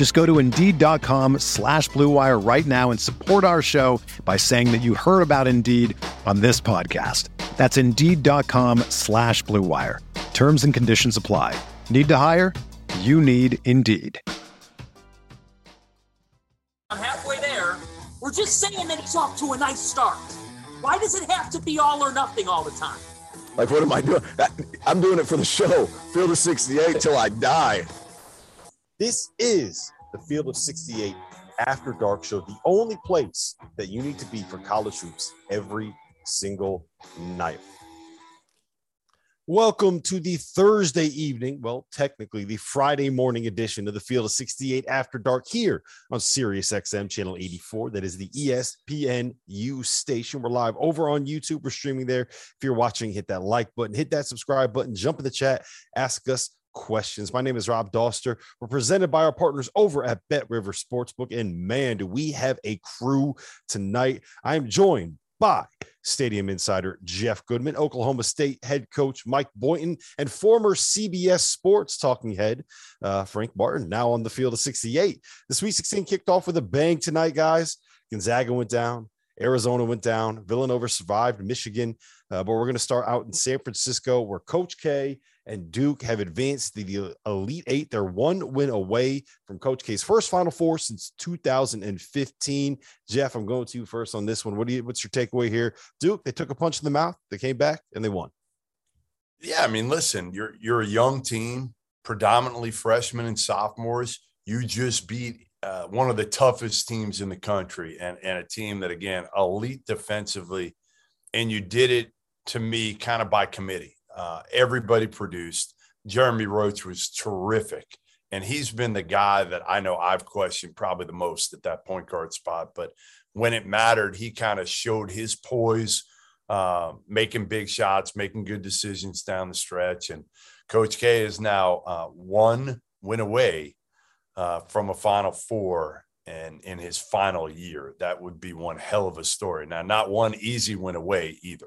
Just go to Indeed.com slash BlueWire right now and support our show by saying that you heard about Indeed on this podcast. That's Indeed.com slash BlueWire. Terms and conditions apply. Need to hire? You need Indeed. I'm halfway there. We're just saying that he's off to a nice start. Why does it have to be all or nothing all the time? Like, what am I doing? I'm doing it for the show. Field of 68 till I die. This is the Field of 68 After Dark Show, the only place that you need to be for college hoops every single night. Welcome to the Thursday evening, well, technically the Friday morning edition of the Field of 68 After Dark here on Sirius XM channel 84. That is the ESPNU station. We're live over on YouTube. We're streaming there. If you're watching, hit that like button, hit that subscribe button, jump in the chat, ask us questions. My name is Rob Dauster. We're presented by our partners over at Bet River Sportsbook. And man, do we have a crew tonight. I am joined by Stadium Insider Jeff Goodman, Oklahoma State head coach Mike Boynton, and former CBS Sports talking head uh, Frank Martin, now on the field of 68. The Sweet 16 kicked off with a bang tonight, guys. Gonzaga went down, Arizona went down, Villanova survived, Michigan. Uh, but we're going to start out in San Francisco, where Coach K and Duke have advanced to the Elite Eight. They're one win away from Coach K's first Final Four since 2015. Jeff, I'm going to you first on this one. What do you? What's your takeaway here? Duke, they took a punch in the mouth. They came back and they won. Yeah, I mean, listen, you're you're a young team, predominantly freshmen and sophomores. You just beat uh, one of the toughest teams in the country, and and a team that again elite defensively, and you did it to me kind of by committee. Uh, everybody produced. Jeremy Roach was terrific. And he's been the guy that I know I've questioned probably the most at that point guard spot. But when it mattered, he kind of showed his poise, uh, making big shots, making good decisions down the stretch. And Coach K is now uh, one win away uh, from a Final Four. And in his final year, that would be one hell of a story. Now, not one easy win away either.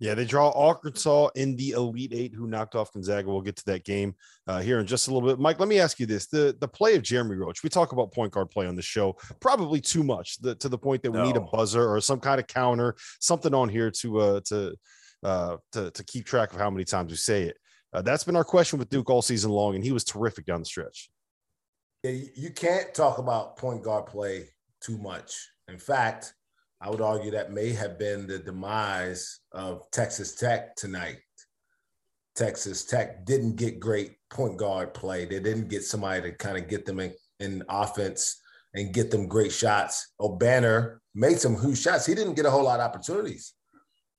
Yeah, they draw Arkansas in the Elite Eight, who knocked off Gonzaga. We'll get to that game uh, here in just a little bit. Mike, let me ask you this: the the play of Jeremy Roach. We talk about point guard play on the show, probably too much, the, to the point that we no. need a buzzer or some kind of counter, something on here to uh, to uh, to to keep track of how many times we say it. Uh, that's been our question with Duke all season long, and he was terrific down the stretch. Yeah, you can't talk about point guard play too much. In fact, I would argue that may have been the demise of Texas Tech tonight. Texas Tech didn't get great point guard play. They didn't get somebody to kind of get them in, in offense and get them great shots. Obanor made some huge shots. He didn't get a whole lot of opportunities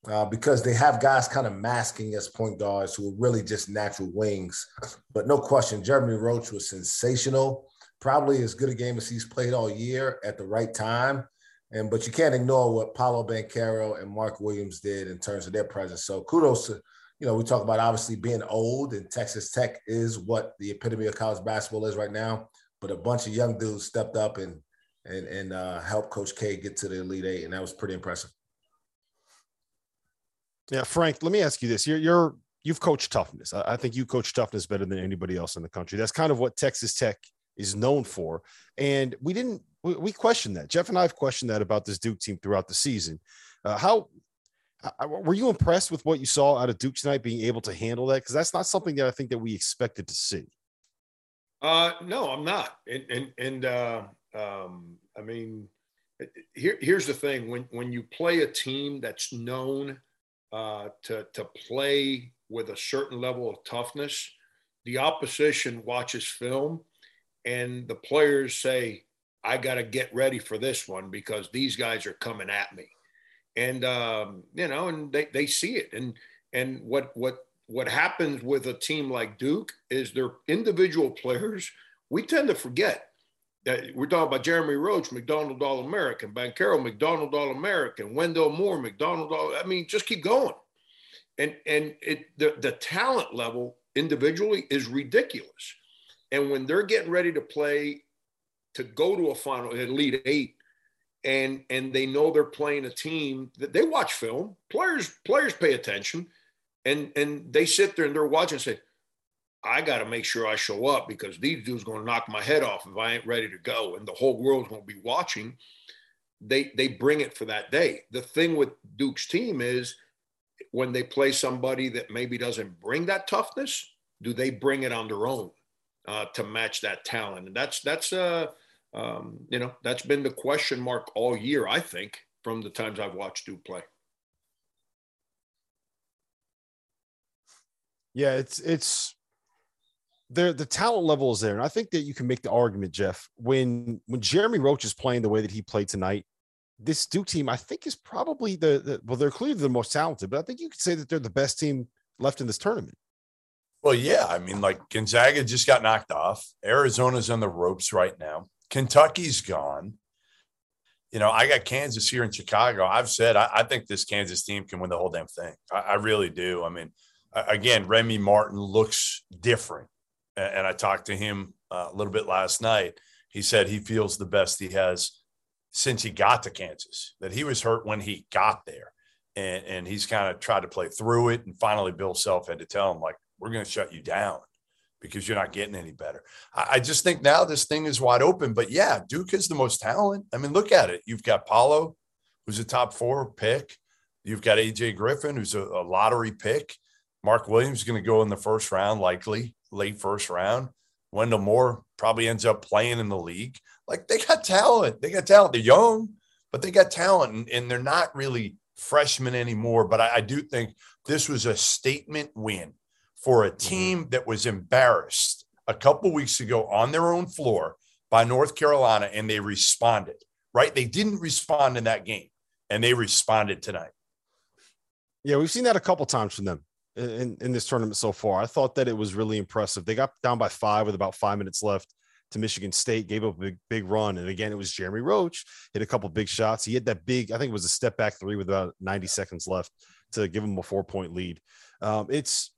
uh, because they have guys kind of masking as point guards who are really just natural wings. But no question, Jeremy Roach was sensational. Probably as good a game as he's played all year at the right time. And but you can't ignore what Paolo Banchero and Mark Williams did in terms of their presence. So kudos to, you know, we talk about obviously being old, and Texas Tech is what the epitome of college basketball is right now. But a bunch of young dudes stepped up and and and uh, helped Coach K get to the Elite Eight, and that was pretty impressive. Yeah, Frank, let me ask you this: You're you're you've coached toughness. I think you coach toughness better than anybody else in the country. That's kind of what Texas Tech is known for. And we didn't we, we questioned that. Jeff and I have questioned that about this Duke team throughout the season. Uh, how uh, were you impressed with what you saw out of Duke tonight, being able to handle that? Because that's not something that I think that we expected to see. Uh, no, I'm not. And and and uh, um, I mean, here here's the thing: when when you play a team that's known uh, to to play with a certain level of toughness. The opposition watches film, and the players say, "I got to get ready for this one because these guys are coming at me," and um, you know, and they they see it, and and what what what happens with a team like Duke is their individual players. We tend to forget that we're talking about Jeremy Roach, McDonald All American, Banchero, McDonald All American, Wendell Moore, McDonald All. I mean, just keep going. And and it the, the talent level individually is ridiculous. And when they're getting ready to play to go to a final, Elite Eight, and and they know they're playing a team that they watch film. Players players pay attention, and and they sit there and they're watching and say, I got to make sure I show up because these dudes going to knock my head off if I ain't ready to go, and the whole world's going to be watching. They they bring it for that day. The thing with Duke's team is when they play somebody that maybe doesn't bring that toughness, do they bring it on their own uh, to match that talent? And that's that's uh um, you know that's been the question mark all year. I think from the times I've watched Duke play. Yeah, it's it's there the talent level is there and i think that you can make the argument jeff when when jeremy roach is playing the way that he played tonight this duke team i think is probably the, the well they're clearly the most talented but i think you could say that they're the best team left in this tournament well yeah i mean like gonzaga just got knocked off arizona's on the ropes right now kentucky's gone you know i got kansas here in chicago i've said i, I think this kansas team can win the whole damn thing I, I really do i mean again remy martin looks different and I talked to him uh, a little bit last night. He said he feels the best he has since he got to Kansas, that he was hurt when he got there. And, and he's kind of tried to play through it. And finally, Bill Self had to tell him, like, we're going to shut you down because you're not getting any better. I, just think now this thing is wide open. But yeah, Duke is the most talent. I mean, look at it. You've got Paolo, who's a top four pick. You've got AJ Griffin, who's a, a lottery pick. Mark Williams is going to go in the first round, likely late first round. Wendell Moore probably ends up playing in the league. Like they got talent. They got talent. They're young, but they got talent and, and they're not really freshmen anymore. But I, I, do think this was a statement win for a mm-hmm. team that was embarrassed a couple weeks ago on their own floor by North Carolina and they responded, right? They didn't respond in that game and they responded tonight. Yeah, we've seen that a couple times from them in, in this tournament so far. I thought that it was really impressive. They got down by five with about five minutes left to Michigan State, gave up a big, big run. And again, it was Jeremy Roach, hit a couple big shots. He had that big, I think it was a step back three with about 90 seconds left to give him a four point lead. Um, it's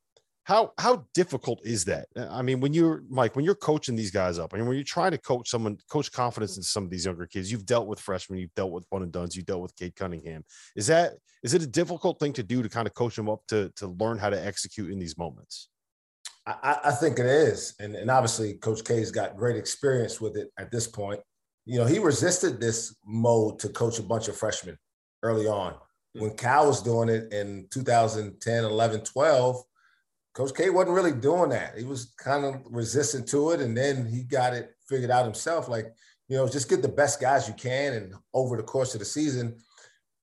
how how difficult is that? Uh, I mean, when you're Mike, when you're coaching these guys up, I mean, when you're trying to coach someone, coach confidence in some of these younger kids, you've dealt with freshmen, you've dealt with one and duns, you dealt with Cade Cunningham. Is that is it a difficult thing to do to kind of coach them up to to learn how to execute in these moments? I, I think it is, and and obviously Coach K's got great experience with it at this point. You know, he resisted this mode to coach a bunch of freshmen early on. Hmm. When Cal was doing it in 2010, 11, 12 Coach K wasn't really doing that. He was kind of resistant to it, and then he got it figured out himself. Like, you know, just get the best guys you can, and over the course of the season.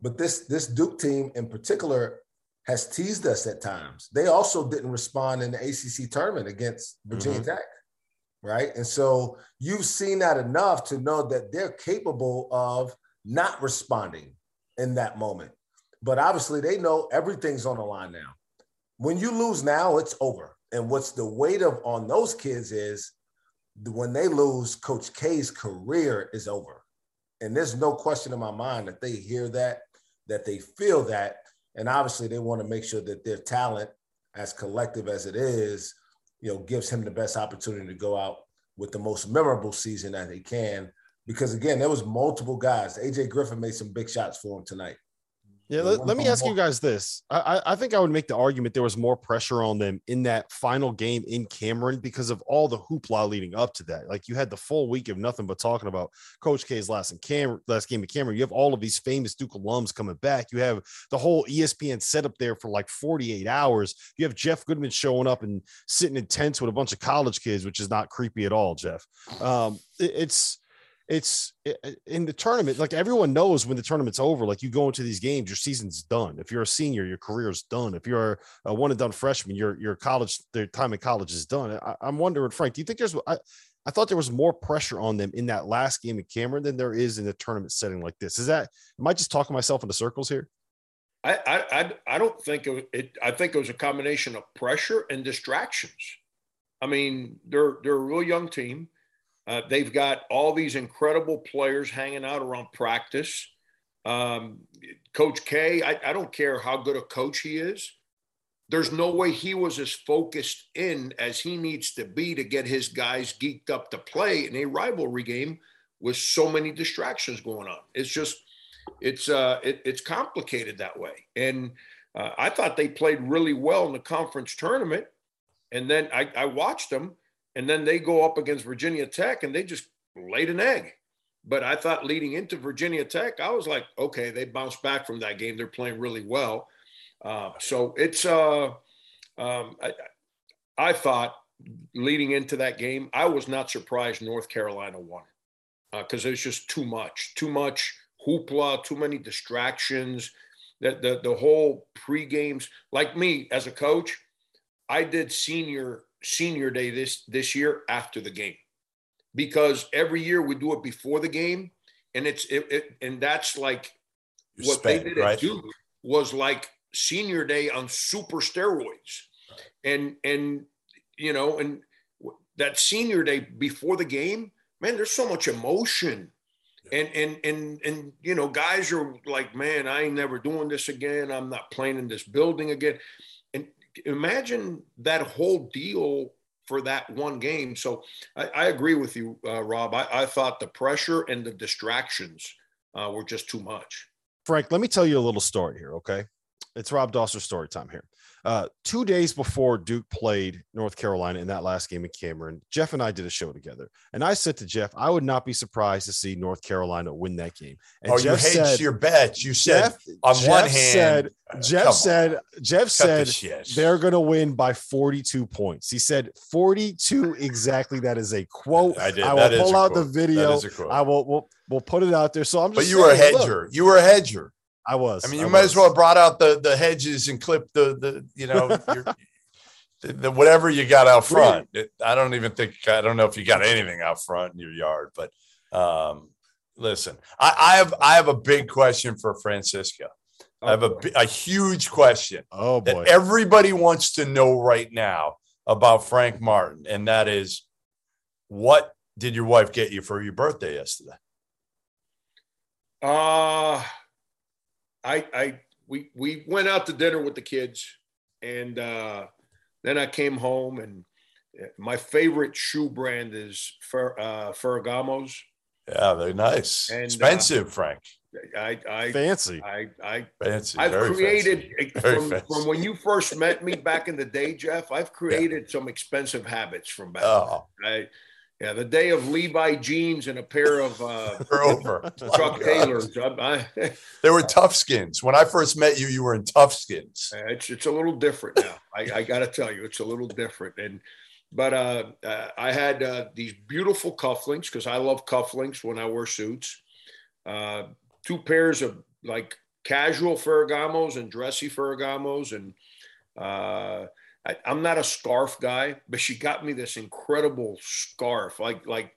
But this this Duke team in particular has teased us at times. They also didn't respond in the ACC tournament against Virginia mm-hmm. Tech, right? And so you've seen that enough to know that they're capable of not responding in that moment. But obviously, they know everything's on the line now when you lose now, it's over. And what's the weight of on those kids is when they lose, Coach K's career is over. And there's no question in my mind that they hear that, that they feel that. And obviously they want to make sure that their talent, as collective as it is, you know, gives him the best opportunity to go out with the most memorable season that he can. Because again, there was multiple guys. AJ Griffin made some big shots for him tonight. Yeah, let, let me ask you guys this. I, I think I would make the argument there was more pressure on them in that final game in Cameron because of all the hoopla leading up to that. Like you had the full week of nothing but talking about Coach K's last in Cameron, last game in Cameron. You have all of these famous Duke alums coming back. You have the whole ESPN setup there for like 48 hours. You have Jeff Goodman showing up and sitting in tents with a bunch of college kids, which is not creepy at all, Jeff. Um, it, it's it's in the tournament. Like everyone knows when the tournament's over, like you go into these games, your season's done. If you're a senior, your career's done. If you're a one and done freshman, your your college, their time in college is done. I, am wondering, Frank, do you think there's? I, I thought there was more pressure on them in that last game in Cameron than there is in a tournament setting like this. Is that? Am I just talking myself into circles here? I I I don't think it. I think it was a combination of pressure and distractions. I mean, they're they're a real young team. Uh, they've got all these incredible players hanging out around practice. Um, coach K, I, I don't care how good a coach he is. There's no way he was as focused in as he needs to be to get his guys geeked up to play in a rivalry game with so many distractions going on. It's just, it's uh, it, it's complicated that way. And uh, I thought they played really well in the conference tournament. And then I, I watched them and then they go up against Virginia Tech and they just laid an egg. But I thought leading into Virginia Tech, I was like, okay, they bounced back from that game. They're playing really well. Uh, so it's, uh, um, I, I, thought leading into that game, I was not surprised North Carolina won because uh, there's just too much, too much hoopla, too many distractions. The, the, the whole pre games, like me as a coach, I did senior senior day this this year after the game. Because every year we do it before the game and it's it, it and that's like you what spent, they did right? at Duke was like senior day on super steroids. And and you know and that senior day before the game man there's so much emotion. And and and and you know guys are like man i ain't never doing this again. I'm not playing in this building again imagine that whole deal for that one game. So I, I agree with you, uh, Rob. I, I, thought the pressure and the distractions uh, were just too much. Frank, let me tell you a little story here, okay? It's Rob Dauster story time here. Uh, two days before Duke played North Carolina in that last game in Cameron, Jeff and I did a show together. And I said to Jeff, I would not be surprised to see North Carolina win that game. And oh, Jeff you hedged your bets. You said Jeff, on Jeff one hand, said, Jeff said, on. Jeff said the they're going to win by 42 points. He said 42 exactly. That is a quote. I did. I will pull out quote. the video. I will. We'll, we'll put it out there. So I'm just. But you saying, were a hedger. Look, you were a hedger. I was. I mean, you I might was. as well have brought out the the hedges and clipped the the you know your, the, the, whatever you got out front. It, I don't even think I don't know if you got anything out front in your yard, but um, listen, I, I have I have a big question for Francisco. Oh, I have a, a huge question. Oh boy! That everybody wants to know right now about Frank Martin, and that is, what did your wife get you for your birthday yesterday? Uh I I we we went out to dinner with the kids, and uh, then I came home and uh, my favorite shoe brand is Fer, uh, Ferragamo's. Yeah, they're nice. And, Expensive, uh, Frank. I, I fancy. I I fancy. I've Very created fancy. From, from, when you first met me back in the day, Jeff. I've created yeah. some expensive habits from back. Oh. I yeah, the day of Levi jeans and a pair of uh, over Chuck Taylors. I, I, they were tough skins. When I first met you, you were in tough skins. It's it's a little different now. I, I got to tell you, it's a little different. And but uh, uh, I had uh, these beautiful cufflinks because I love cufflinks when I wear suits. Uh, two pairs of like casual Ferragamos and dressy Ferragamos and uh, I, am not a scarf guy, but she got me this incredible scarf. Like, like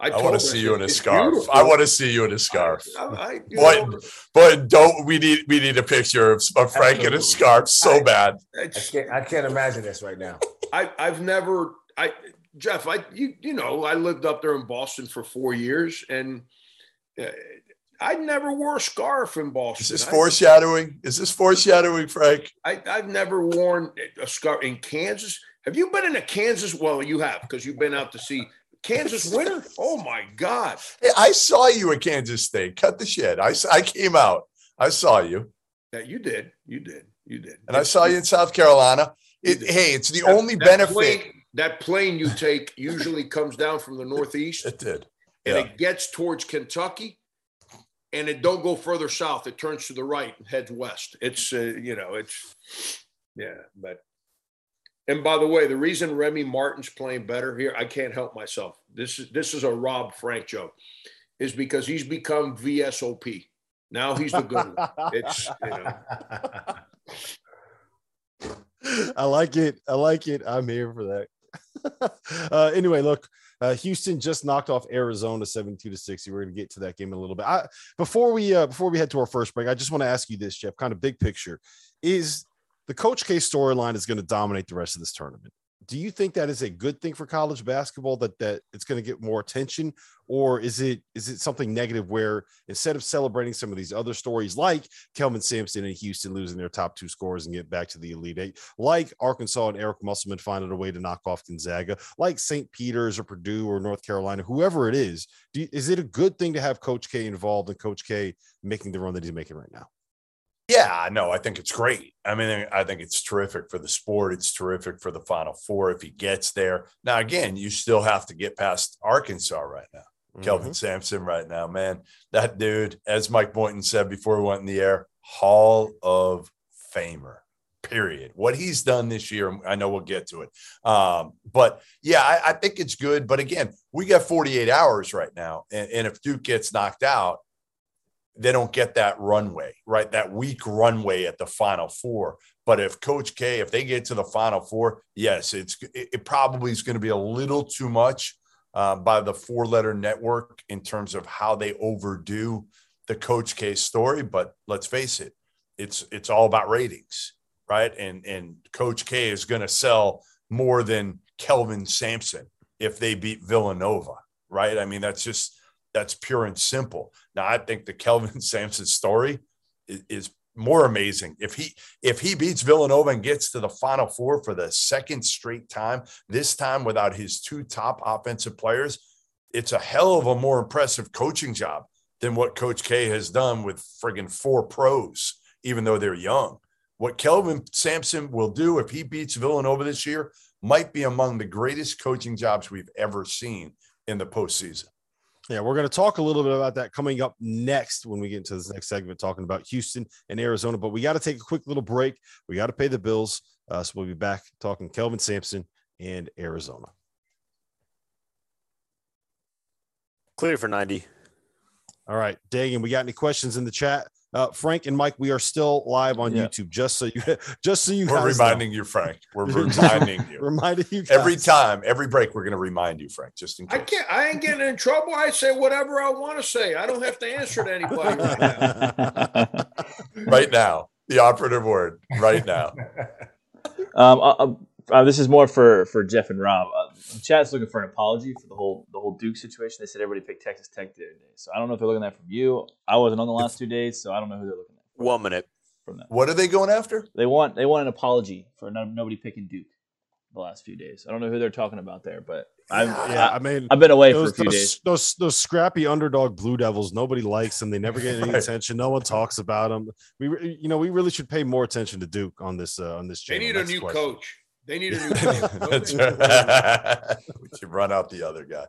I, I want to see you in a scarf. Beautiful. I want to see you in a scarf. I, I, but, but don't we need we need a picture of, of Frank in a scarf so bad. I can't, I can't imagine this right now. I I've never I Jeff I you you know I lived up there in Boston for four years and uh, I never wore a scarf in Boston. Is this foreshadowing? Is this foreshadowing, Frank? I, I've never worn a scarf in Kansas. Have you been in a Kansas? Well, you have because you've been out to see Kansas winter. Oh my God! Hey, I saw you at Kansas State. Cut the shit. I I came out. I saw you. Yeah, you did. You did. You did. And I saw you in South Carolina. It, hey, it's the that, only that benefit. Plane, that plane you take usually comes down from the Northeast. It did. And it gets towards Kentucky and it don't go further south. It turns to the right and heads west. It's uh, you know it's yeah, but and by the way, the reason Remy Martin's playing better here, I can't help myself. This is this is a Rob Frank joke. is because he's become VSOP. Now he's the good one. It's you know. I like it. I like it. I'm here for that. uh, anyway, look, uh, Houston just knocked off Arizona 72 to 60. We're going to get to that game in a little bit. I, before we uh, before we head to our first break, I just want to ask you this, Jeff, kind of big picture. Is the Coach K storyline is going to dominate the rest of this tournament? Do you think that is a good thing for college basketball that that it's going to get more attention? Or is it is it something negative where instead of celebrating some of these other stories like kelvin sampson and houston losing their top two scores and get back to the elite eight like arkansas and eric musselman finding a way to knock off gonzaga like st peter's or purdue or north carolina whoever it is is it a good thing to have coach k involved and coach k making the run that he's making right now yeah, no, I think it's great. I mean, I think it's terrific for the sport. It's terrific for the Final Four if he gets there. Now, again, you still have to get past Arkansas right now. Mm-hmm. Kelvin Sampson right now, man. That dude, as Mike Boynton said before we went in the air, Hall of Famer. Period. What he's done this year, I know we'll get to it. Um, but yeah, I, I, think it's good. But again, we got 48 hours right now. And, and if Duke gets knocked out, they don't get that runway, right? That weak runway at the final four. But if Coach K, if they get to the final four, yes, it's it, probably is going to be a little too much uh, by the four letter network in terms of how they overdo the Coach K story. But let's face it, it's it's all about ratings, right? And and Coach K is going to sell more than Kelvin Sampson if they beat Villanova, right? I mean, that's just that's pure and simple. Now, I think the Kelvin Sampson story is, is, more amazing. If he if he beats Villanova and gets to the Final Four for the second straight time, this time without his two top offensive players, it's a hell of a more impressive coaching job than what Coach K has done with friggin' four pros, even though they're young. What Kelvin Sampson will do if he beats Villanova this year might be among the greatest coaching jobs we've ever seen in the postseason. Yeah, we're going to talk a little bit about that coming up next when we get into this next segment, talking about Houston and Arizona. But we got to take a quick little break. We got to pay the bills. Uh, so we'll be back talking Kelvin Sampson and Arizona. Clear for 90. All right, Dagan, we got any questions in the chat? Uh, Frank and Mike, we are still live on Yeah. YouTube. Just so you, just so you We're guys know. reminding you, Frank. We're reminding you. reminding you guys. Every time, every break, we're going to remind you, Frank, just in case. I can't. I ain't getting in trouble. I say whatever I want to say. I don't have to answer to anybody right now. Right now, the operative word, right now. Um, uh, this is more for for Jeff and Rob. Uh, chat's looking for an apology for the whole the whole Duke situation. They said everybody picked Texas Tech the other day, so I don't know if they're looking at that from you. I wasn't on the last two days, so I don't know who they're looking at. One minute. from them. What are they going after? They want they want an apology for no, nobody picking Duke the last few days. I don't know who they're talking about there, but I've Yeah, I, I mean, I've been away for a few those, days. those those scrappy underdog Blue Devils. Nobody likes them. They never get any Right. attention. No one talks about them. We, you know, we really should pay more attention to Duke on this uh, on this They channel. need a new question. coach. They need a new coach. don't That's right. we should run out the other guy.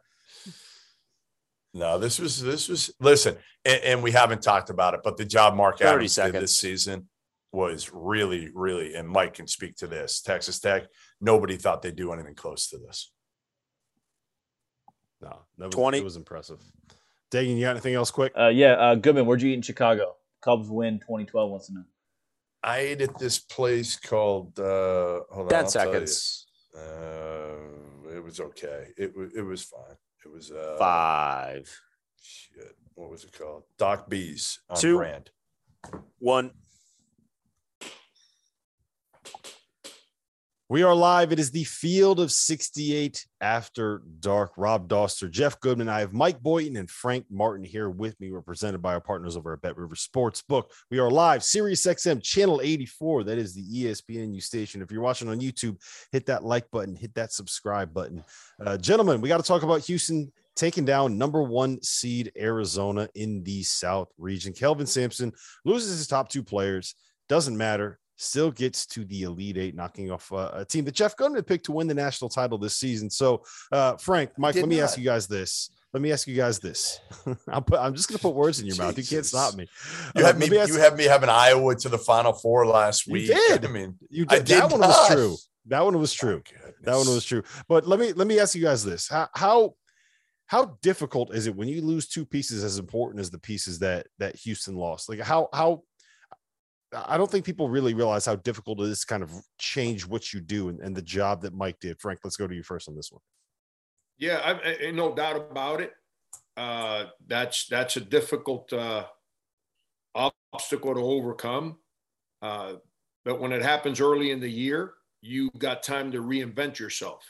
No, this was this was listen, and, and we haven't talked about it, but the job Mark 30 Adams did this season was really, really, and Mike can speak to this. Texas Tech, nobody thought they'd do anything close to this. No, that was, 20. It was impressive. Dagan, you got anything else quick? Uh, yeah, uh, Goodman, where'd you eat in Chicago? Cubs win 2012. Wants to know. I ate at this place called uh hold on, 10 I'll seconds. Uh, it was okay. It was it was fine. It was uh Five. shit. What was it called? Doc Bees on Two. brand. One. We are live. It is the Field of 68 after dark. Rob Dauster, Jeff Goodman. I have Mike Boynton and Frank Martin here with me. We're presented by our partners over at Bet River Sportsbook. We are live, Sirius XM channel 84. That is the ESPNU station. If you're watching on YouTube, hit that like button, hit that subscribe button. Uh, gentlemen, we got to talk about Houston taking down number one seed Arizona in the South region. Kelvin Sampson loses his top two players. Doesn't matter still gets to the Elite Eight, knocking off uh, a team that Jeff Goodman picked to win the national title this season. So, uh, Frank, Mike, did let me not. ask you guys this. Let me ask you guys this. Put, I'm just going to put words in your mouth. You can't stop me. You Uh, had me. me ask- You had me having Iowa to the Final Four last You week. did. I mean, you I did, that did one was true. That one was true. oh, That one was true. But let me let me ask you guys this: how how how difficult is it when you lose two pieces as important as the pieces that that Houston lost? Like how how I don't think people really realize how difficult it is to kind of change what you do and, and the job that Mike did. Frank, let's go to you first on this one. Yeah, I, I no doubt about it. Uh, that's that's a difficult uh, obstacle to overcome. Uh, but when it happens early in the year, you've got time to reinvent yourself.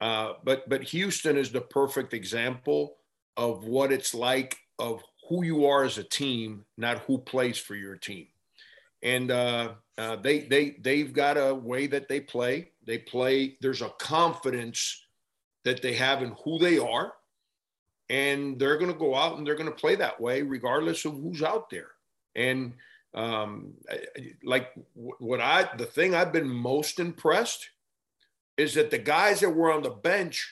Uh, but but Houston is the perfect example of what it's like of who you are as a team, not who plays for your team. And uh, uh, they they they've got a way that they play. They play. There's a confidence that they have in who they are, and they're going to go out and they're going to play that way regardless of who's out there. And um, like what I the thing I've been most impressed is that the guys that were on the bench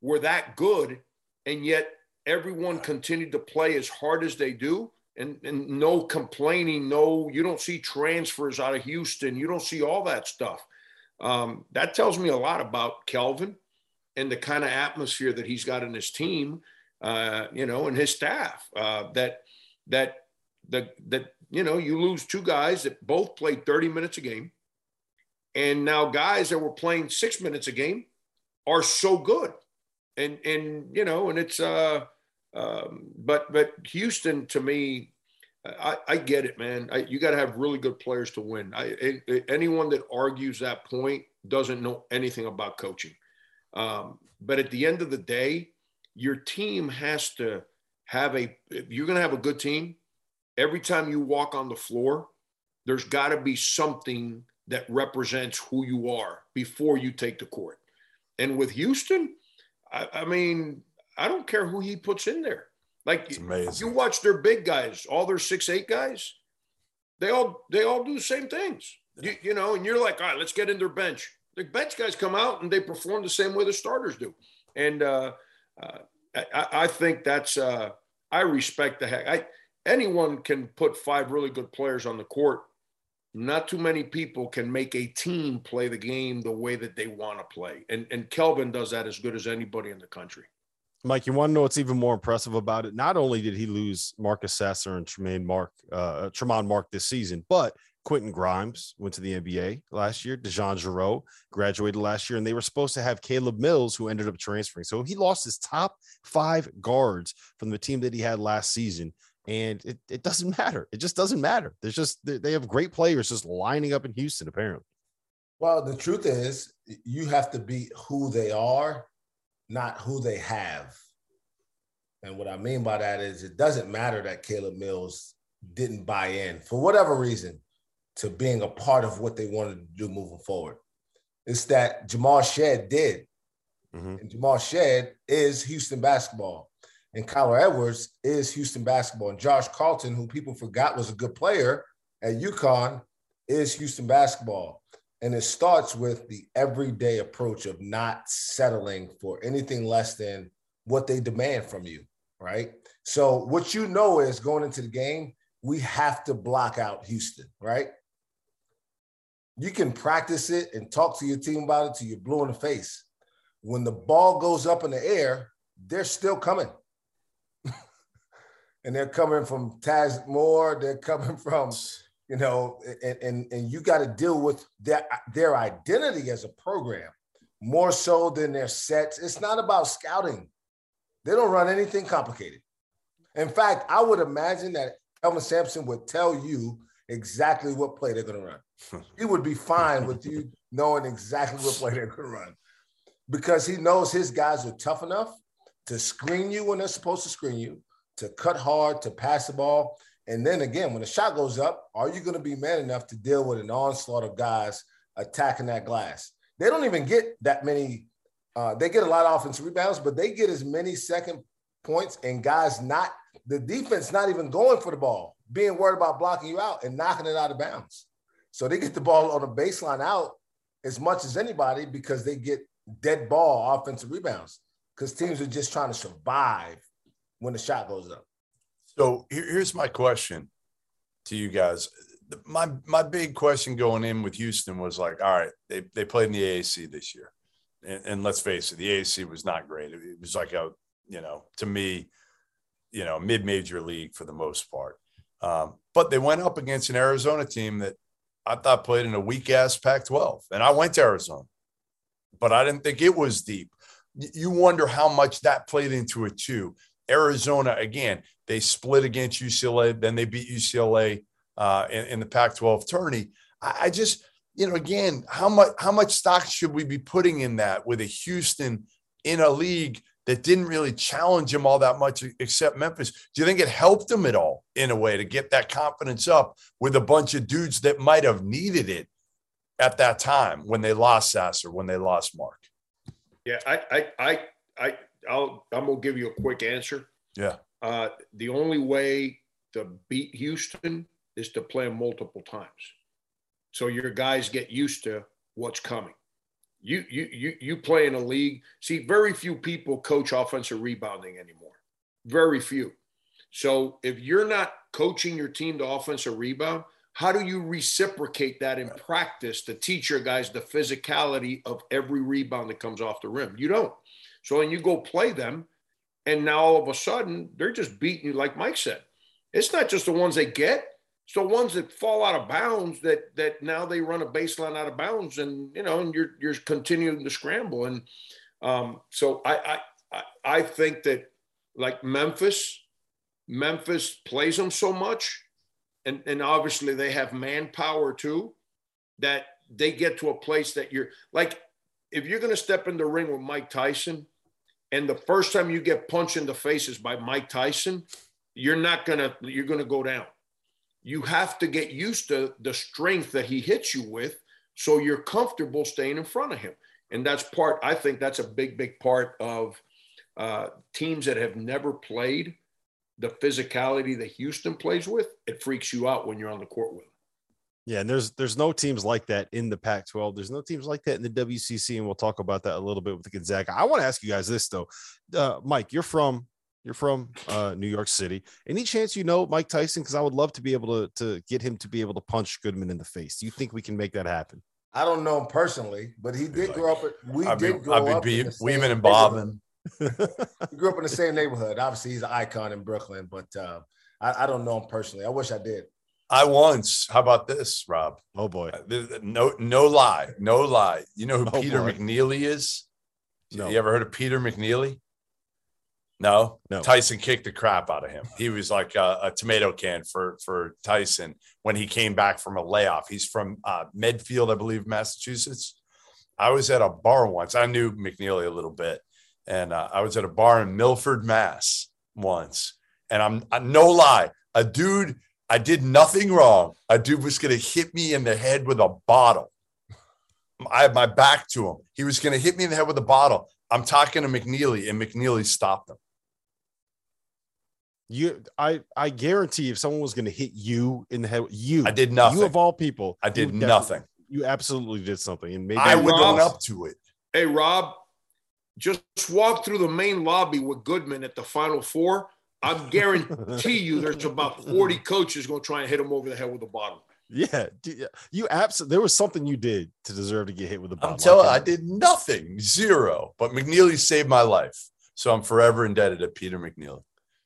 were that good, and yet everyone continued to play as hard as they do. And, and no complaining, no, you don't see transfers out of Houston. You don't see all that stuff. Um, that tells me a lot about Kelvin and the kind of atmosphere that he's got in his team, uh, you know, and his staff. Uh, that that that that you know, you lose two guys that both played 30 minutes a game and now guys that were playing six minutes a game are so good and and you know and it's uh um, but but houston to me i i get it man. I, you got to have really good players to win. I, anyone that argues that point doesn't know anything about coaching. Um, but at the end of the day your team has to have a you're going to have a good team every time you walk on the floor there's got to be something that represents who you are before you take the court. And with Houston, I, I mean, I don't care who he puts in there. Like you watch their big guys, all their six eight guys, they all they all do the same things. You, you know, and you're like, all right, let's get in their bench. The bench guys come out and they perform the same way the starters do. And uh, uh, I, I, think that's uh, I respect the heck. I anyone can put five really good players on the court not too many people can make a team play the game the way that they want to play. And and Kelvin does that as good as anybody in the country. Mike, you want to know what's even more impressive about it? Not only did he lose Marcus Sasser and Tremaine Mark, uh, Tramon Mark this season, but Quentin Grimes went to the NBA last year. DeJon Jarreau graduated last year, and they were supposed to have Caleb Mills, who ended up transferring. So he lost his top five guards from the team that he had last season and it, it doesn't matter. It just doesn't matter. There's just they have great players just lining up in Houston, apparently. Well, the truth is, you have to be who they are, not who they have. And what I mean by that is, it doesn't matter that Caleb Mills didn't buy in for whatever reason to being a part of what they wanted to do moving forward. It's that Jamal Shead did. Mm-hmm. And Jamal Shead is Houston basketball and Kyler Edwards is Houston basketball. And Josh Carlton, who people forgot was a good player at UConn, is Houston basketball. And it starts with the everyday approach of not settling for anything less than what they demand from you, right? So, what you know is going into the game, we have to block out Houston, right? You can practice it and talk to your team about it till you're blue in the face. When the ball goes up in the air, they're still coming and they're coming from Taze Moore. They're coming from, you know, and and, and you got to deal with their their identity as a program more so than their sets. It's not about scouting. They don't run anything complicated. In fact, I would imagine that Kelvin Sampson would tell you exactly what play they're going to run. he would be fine with you knowing exactly what play they're going to run because he knows his guys are tough enough to screen you when they're supposed to screen you, to cut hard, to pass the ball. And then again, when the shot goes up, are you going to be man enough to deal with an onslaught of guys attacking that glass? They don't even get that many. Uh, they get a lot of offensive rebounds, but they get as many second points and guys not the defense not even going for the ball, being worried about blocking you out and knocking it out of bounds. So they get the ball on the baseline out as much as anybody because they get dead ball offensive rebounds because teams are just trying to survive when the shot goes up. So here's my question to you guys. My my big question going in with Houston was like, all right, they, they played in the AAC this year. And, and let's face it, the AAC was not great. It was like a you know, to me, you know, mid major league for the most part. Um, but they went up against an Arizona team that I thought played in a weak ass Pac 12. And I went to Arizona, but I didn't think it was deep. You wonder how much that played into it too. Arizona, again, they split against UCLA, then they beat UCLA uh, in, in, the Pac 12 tourney. I, I just, you know, again, how much how much stock should we be putting in that with a Houston in a league that didn't really challenge him all that much except Memphis. Do you think it helped him at all in a way to get that confidence up with a bunch of dudes that might have needed it at that time when they lost Sasser, when they lost Mark? Yeah, I, I, I, I, I'll, I'm gonna give you a quick answer. Yeah. Uh, the only way to beat Houston is to play them multiple times, so your guys get used to what's coming you you you you play in a league. See, very few people coach offensive rebounding anymore. Very few. So if you're not coaching your team to offensive rebound, how do you reciprocate that in practice to teach your guys the physicality of every rebound that comes off the rim? You don't. So when you go play them, and now all of a sudden they're just beating you, like Mike said. It's not just the ones they get, it's the ones that fall out of bounds that that now they run a baseline out of bounds and you know and you're you're continuing to scramble and um, so I, I I think that like Memphis, Memphis plays them so much, and and obviously they have manpower too, that they get to a place that you're like if you're going to step in the ring with Mike Tyson, and the first time you get punched in the face is by Mike Tyson, you're not gonna you're gonna go down. You have to get used to the strength that he hits you with so you're comfortable staying in front of him. And that's part i think that's a big big part of uh, teams that have never played the physicality that houston plays with. It freaks you out when you're on the court with them yeah, and there's there's no teams like that in the Pac-12. There's no teams like that in the WCC, and we'll talk about that a little bit with the Gonzaga. I want to ask you guys this though, uh, Mike. You're from you're from uh, New York City. Any chance you know Mike Tyson? Because I would love to be able to to get him to be able to punch Goodman in the face. Do you think we can make that happen? I don't know him personally, but he did grow up. We I did grow up. Be, weaving and bobbing. he grew up in the same neighborhood. Obviously, he's an icon in Brooklyn, but uh, I, I, don't know him personally. I wish I did. I once. How about this, Rob? Oh boy. Uh, no, no lie, no lie. You know who oh Peter boy. McNeeley is? No. You ever heard of Peter McNeeley? No, no. Tyson kicked the crap out of him. He was like a, a, tomato can for for Tyson when he came back from a layoff. He's from uh, Medfield, I believe, Massachusetts. I was at a bar once. I knew McNeeley a little bit, and uh, I was at a bar in Milford, Mass, once. And I'm, I'm no lie, a dude. I did nothing wrong. A dude was going to hit me in the head with a bottle. I had my back to him. He was going to hit me in the head with a bottle. I'm talking to McNeeley, and McNeeley stopped him. You, I, I guarantee if someone was going to hit you in the head, you, I did nothing. You of all people, I did nothing. You absolutely did something, and maybe I would own up to it. Hey, Rob, just walk through the main lobby with Goodman at the Final Four. I guarantee you, there's about 40 coaches going to try and hit him over the head with a bottle. Yeah, you absolutely. There was something you did to deserve to get hit with a bottle. I'm telling, I, I did nothing, zero. But McNeeley saved my life, so I'm forever indebted to Peter McNeeley.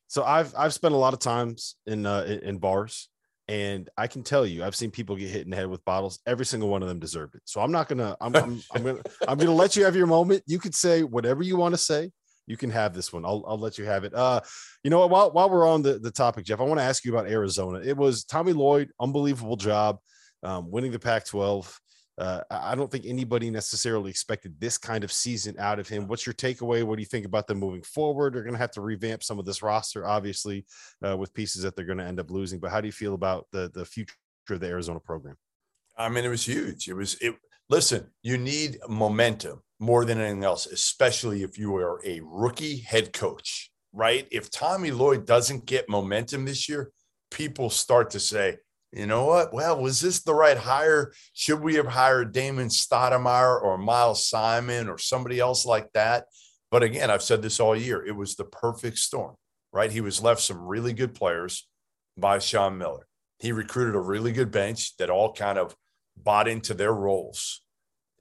So I've I've spent a lot of times in uh, in bars, and I can tell you, I've seen people get hit in the head with bottles. Every single one of them deserved it. So I'm not gonna I'm I'm, I'm gonna I'm gonna let you have your moment. You could say whatever you want to say. You can have this one. I'll I'll let you have it. Uh, you know While while we're on the the topic, Jeff, I want to ask you about Arizona. It was Tommy Lloyd, unbelievable job, um, winning the Pac-12. Uh, I don't think anybody necessarily expected this kind of season out of him. What's your takeaway? What do you think about them moving forward? They're going to have to revamp some of this roster, obviously, uh, with pieces that they're going to end up losing. But how do you feel about the the future of the Arizona program? I mean, it was huge. It was it. Listen, you need momentum more than anything else, especially if you are a rookie head coach, right? If Tommy Lloyd doesn't get momentum this year, people start to say, you know what? Well, was this the right hire? Should we have hired Damon Stoudemire or Miles Simon or somebody else like that? But again, I've said this all year. It was the perfect storm, right? He was left some really good players by Sean Miller. He recruited a really good bench that all kind of bought into their roles.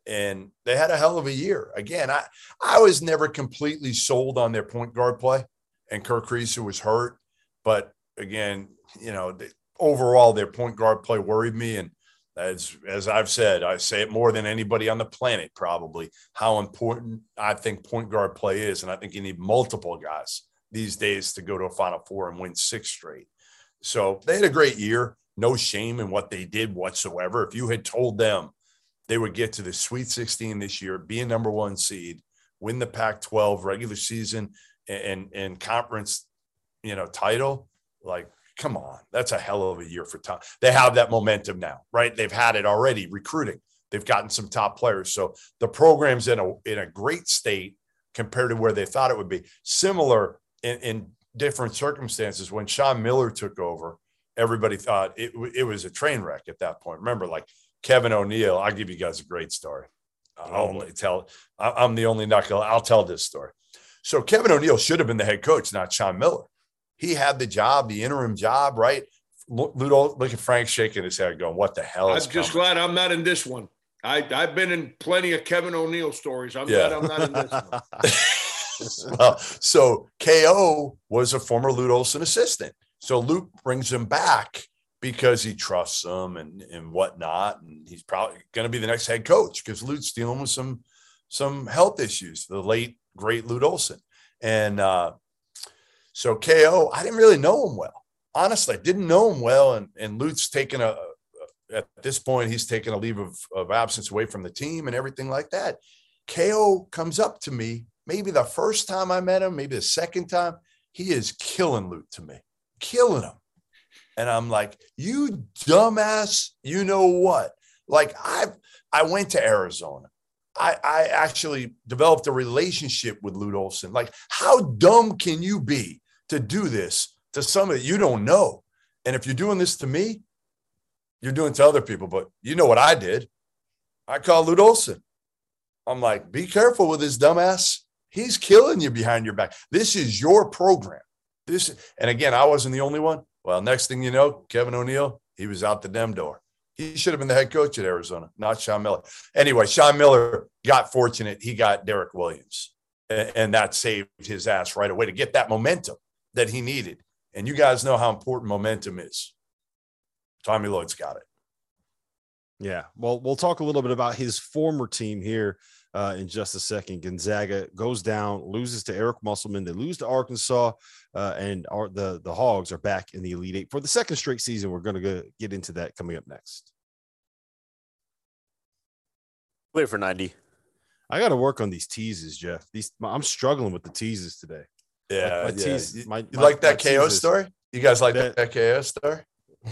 and they had a hell of a year. Again, I I was never completely sold on their point guard play, and Kerr Kriisa was hurt, but again, you know, the, overall their point guard play worried me, and as as I've said, I say it more than anybody on the planet probably how important I think point guard play is, and I think you need multiple guys these days to go to a Final Four and win six straight. So they had a great year. No shame in what they did whatsoever. If you had told them they would get to the Sweet 16 this year, be a number one seed, win the Pac-12 regular season and and conference, you know, title, like come on, that's a hell of a year for Tom. They have that momentum now, right? They've had it already recruiting. They've gotten some top players. So the program's in a in a great state compared to where they thought it would be. Similar in, in different circumstances when Sean Miller took over, everybody thought it, it was a train wreck at that point. Remember, like Kevin O'Neill, I'll give you guys a great story. I'll oh, only tell, I'm the only knuckle. I'll tell this story. So Kevin O'Neill should have been the head coach, not Sean Miller. He had the job, the interim job, right? Ludo, look at Frank shaking his head, going, "What the hell?" I'm just glad I'm not in this one. I I've been in plenty of Kevin O'Neill stories. I'm yeah. glad I'm not in this one. well, so KO was a former Lute Olson assistant. So Lute brings him back because he trusts him and and whatnot, and he's probably going to be the next head coach because Lute's dealing with some some health issues. The late great Lute Olson, and uh, so KO, I didn't really know him well. Honestly, I didn't know him well, and and Lute's taken a at this point he's taken a leave of, of absence away from the team and everything like that. KO comes up to me, maybe the first time I met him, maybe the second time. He is killing Lute to me, killing him. And I'm like, you dumbass, you know what? Like I've I went to Arizona. I, I actually developed a relationship with Lute Olson. Like, how dumb can you be to do this to somebody you don't know? And if you're doing this to me, you're doing to other people. But you know what I did? I called Lute Olson. I'm like, be careful with this dumbass. He's killing you behind your back. This is your program. This, and again, I wasn't the only one. Well, next thing you know, Kevin O'Neill, he was out the dem door. He should have been the head coach at Arizona, not Sean Miller. Anyway, Sean Miller got fortunate. He got Derrick Williams, and, and that saved his ass right away to get that momentum that he needed. And you guys know how important momentum is. Tommy Lloyd's got it. Yeah. Well, we'll talk a little bit about his former team here uh, in just a second. Gonzaga goes down, loses to Eric Musselman. They lose to Arkansas, uh, and our, the the Hogs are back in the Elite Eight for the second straight season. We're going to get into that coming up next. Wait for ninety. I got to work on these teases, Jeff. These I'm struggling with the teases today. Yeah, my, my yeah. Tease, my, you like that KO teases. story? You guys like that, that KO story?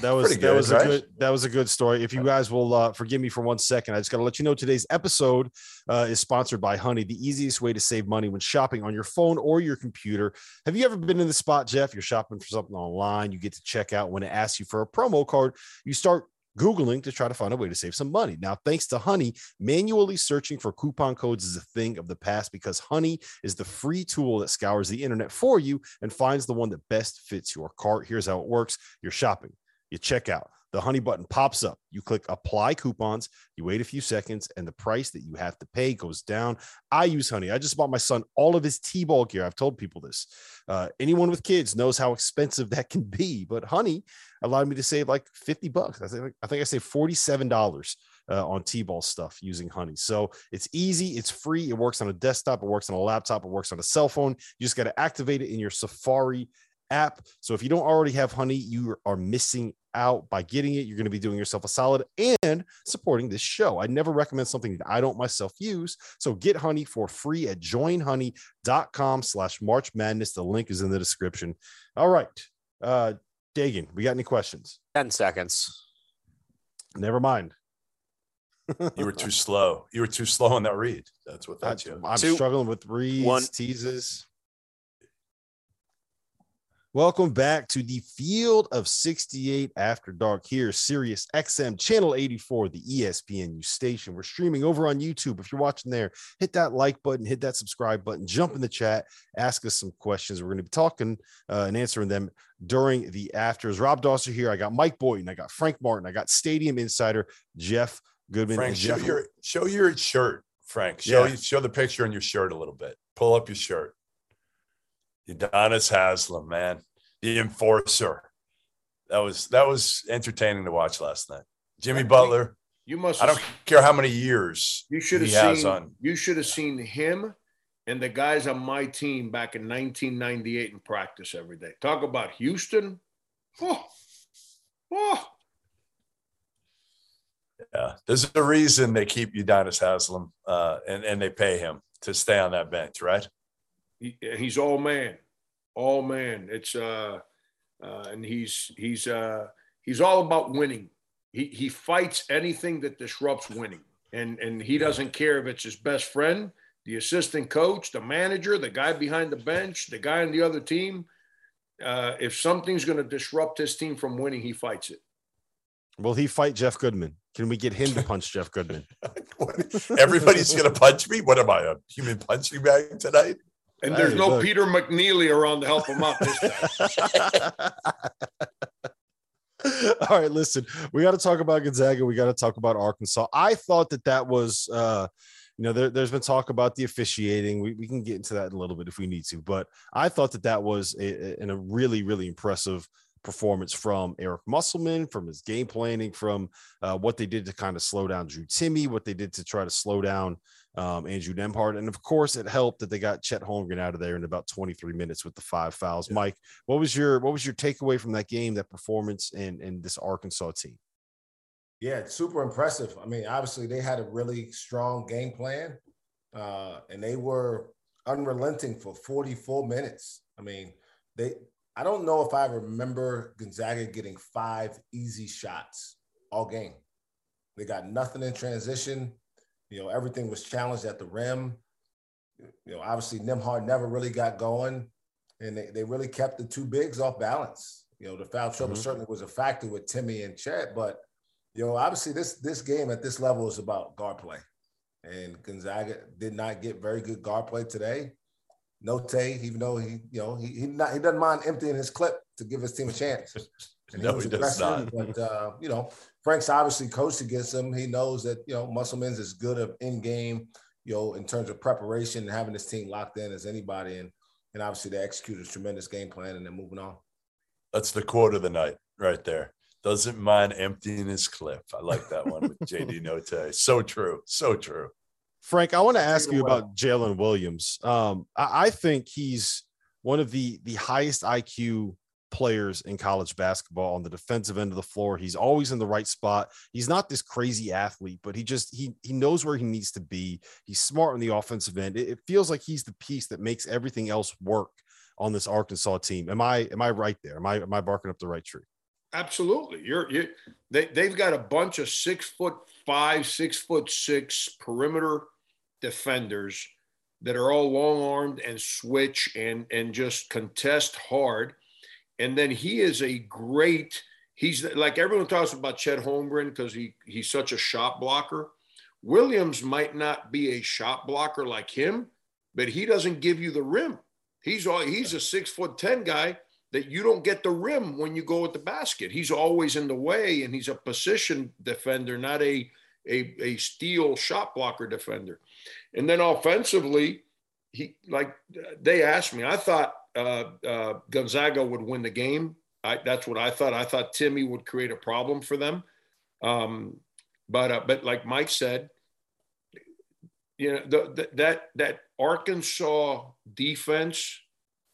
That was good, that was right? a good that was a good story. If you guys will uh, forgive me for one second, I just got to let you know today's episode uh, is sponsored by Honey, the easiest way to save money when shopping on your phone or your computer. Have you ever been in the spot, Jeff? You're shopping for something online, you get to check out when it asks you for a promo card, you start Googling to try to find a way to save some money. Now, thanks to Honey, manually searching for coupon codes is a thing of the past because Honey is the free tool that scours the internet for you and finds the one that best fits your cart. Here's how it works you're shopping you check out. The honey button pops up. You click apply coupons. You wait a few seconds, and the price that you have to pay goes down. I use honey. I just bought my son all of his T ball gear. I've told people this. Uh, anyone with kids knows how expensive that can be, but honey allowed me to save like 50 bucks. I think I think I saved $47 uh, on T-ball stuff using Honey. So it's easy, it's free, it works on a desktop, it works on a laptop, it works on a cell phone. You just got to activate it in your Safari app. So if you don't already have Honey, you are missing out by getting it. You're going to be doing yourself a solid and supporting this show. I never recommend something that I don't myself use. So get Honey for free at joinhoney.com slash March Madness. The link is in the description. All right. Uh, Dagan, we got any questions? 10 seconds. Never mind. you were too slow. You were too slow on that read. That's what that's. I, am struggling with reads, one. teases. Welcome back to the Field of 68 After Dark here, Sirius XM Channel 84, the ESPNU station. We're streaming over on YouTube. If you're watching there, hit that like button, hit that subscribe button, jump in the chat, ask us some questions. We're going to be talking uh, and answering them during the afters. Rob Dauster here. I got Mike Boynton, I got Frank Martin, I got Stadium Insider Jeff Goodman. Frank, and show your show your shirt, Frank. Show Yeah. show the picture on your shirt a little bit. Pull up your shirt. Udonis Haslem, man, the enforcer. That was that was entertaining to watch last night. Jimmy Butler. You must. I don't care how many years You should have seen. on. You should have seen him and the guys on my team back in 1998 in practice every day. Talk about Houston. Oh, oh. Yeah, there's a reason they keep Udonis Haslem, uh, and and they pay him to stay on that bench, right? He, he's all man, all man. It's uh, uh, and he's he's uh, he's all about winning. He he fights anything that disrupts winning, and and he doesn't care if it's his best friend, the assistant coach, the manager, the guy behind the bench, the guy on the other team. Uh, if something's going to disrupt his team from winning, he fights it. Will he fight Jeff Goodman? Can we get him to punch Jeff Goodman? Everybody's gonna punch me. What am I, a human punching bag tonight? And there's Hey, no look. Peter McNeeley around to help him out this time. All right, listen, we got to talk about Gonzaga. We got to talk about Arkansas. I thought that that was, uh, you know, there, there's been talk about the officiating. We, we can get into that in a little bit if we need to, but I thought that that was a, a, a really, really impressive performance from Eric Musselman, from his game planning, from uh, what they did to kind of slow down Drew Timme, what they did to try to slow down um, Andrew Nembhard. And of course, it helped that they got Chet Holmgren out of there in about 23 minutes with the five fouls. Mike, what was your what was your takeaway from that game, that performance, and and this Arkansas team? Yeah, it's super impressive. I mean, obviously they had a really strong game plan, uh, and they were unrelenting for 44 minutes. I mean, they. I don't know if I remember Gonzaga getting five easy shots all game. They got nothing in transition. You know, everything was challenged at the rim. You know, obviously Nembhard never really got going, and they, they really kept the two bigs off balance. You know, the foul trouble Mhm. certainly was a factor with Timme and Chet, but you know, obviously this this game at this level is about guard play, and Gonzaga did not get very good guard play today. No Notae, even though he, you know, he he, not, he doesn't mind emptying his clip to give his team a chance. And No, was he does not. But uh, you know, Frank's obviously coached against him. He knows that you know Musselman's as good of in game, you know, in terms of preparation and having his team locked in as anybody. And and obviously they executed a tremendous game plan and then moving on. That's the quote of the night right there. Doesn't mind emptying his clip. I like that one with JD Notae. So true. So true. Frank, I want to ask you about Jalen Williams. Um, I, I think he's one of the the highest IQ players in college basketball on the defensive end of the floor. He's always in the right spot. He's not this crazy athlete, but he just he he knows where he needs to be. He's smart on the offensive end. It, it feels like he's the piece that makes everything else work on this Arkansas team. Am I am I right there? Am I am I barking up the right tree? Absolutely. You're you they they've got a bunch of six foot five, six foot six perimeter defenders that are all long armed and switch and and just contest hard. And then he is a great, he's like everyone talks about Chet Holmgren because he he's such a shot blocker. Williams might not be a shot blocker like him, but he doesn't give you the rim. He's all he's a six foot ten guy that you don't get the rim when you go at the basket. He's always in the way, and he's a position defender, not a a, a steal shot blocker defender. And then offensively, he like they asked me. I thought uh, uh, Gonzaga would win the game. I, that's what I thought. I thought Timme would create a problem for them. Um, but uh, but like Mike said, you know the, the, that that Arkansas defense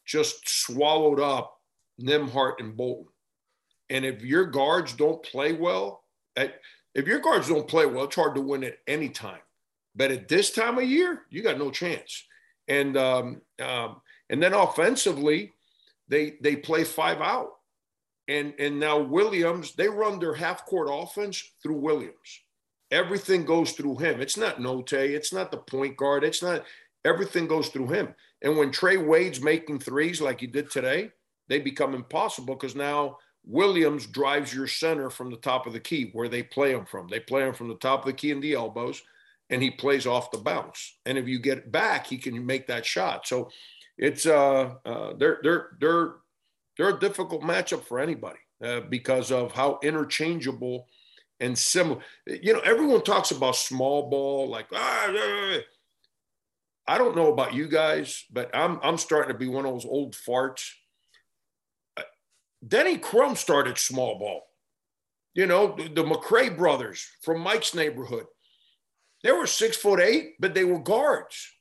just swallowed up Nembhard and Bolton. And if your guards don't play well, at, if your guards don't play well, it's hard to win at any time. But at this time of year, you got no chance. And um, um, and then offensively, they they play five out. And and now Williams, they run their half court offense through Williams. Everything goes through him. It's not Notae. It's not the point guard. It's not everything goes through him. And when Trey Wade's making threes like he did today, they become impossible because now Williams drives your center from the top of the key where they play him from. They play him from the top of the key and the elbows, and he plays off the bounce. And if you get back, he can make that shot. So it's uh, uh they're they're they're they're a difficult matchup for anybody uh, because of how interchangeable and similar. You know, everyone talks about small ball, like ah. I don't know about you guys, but I'm I'm starting to be one of those old farts. Uh, Denny Crum started small ball. You know, the, the brothers from Mike's neighborhood. They were six foot eight, but they were guards.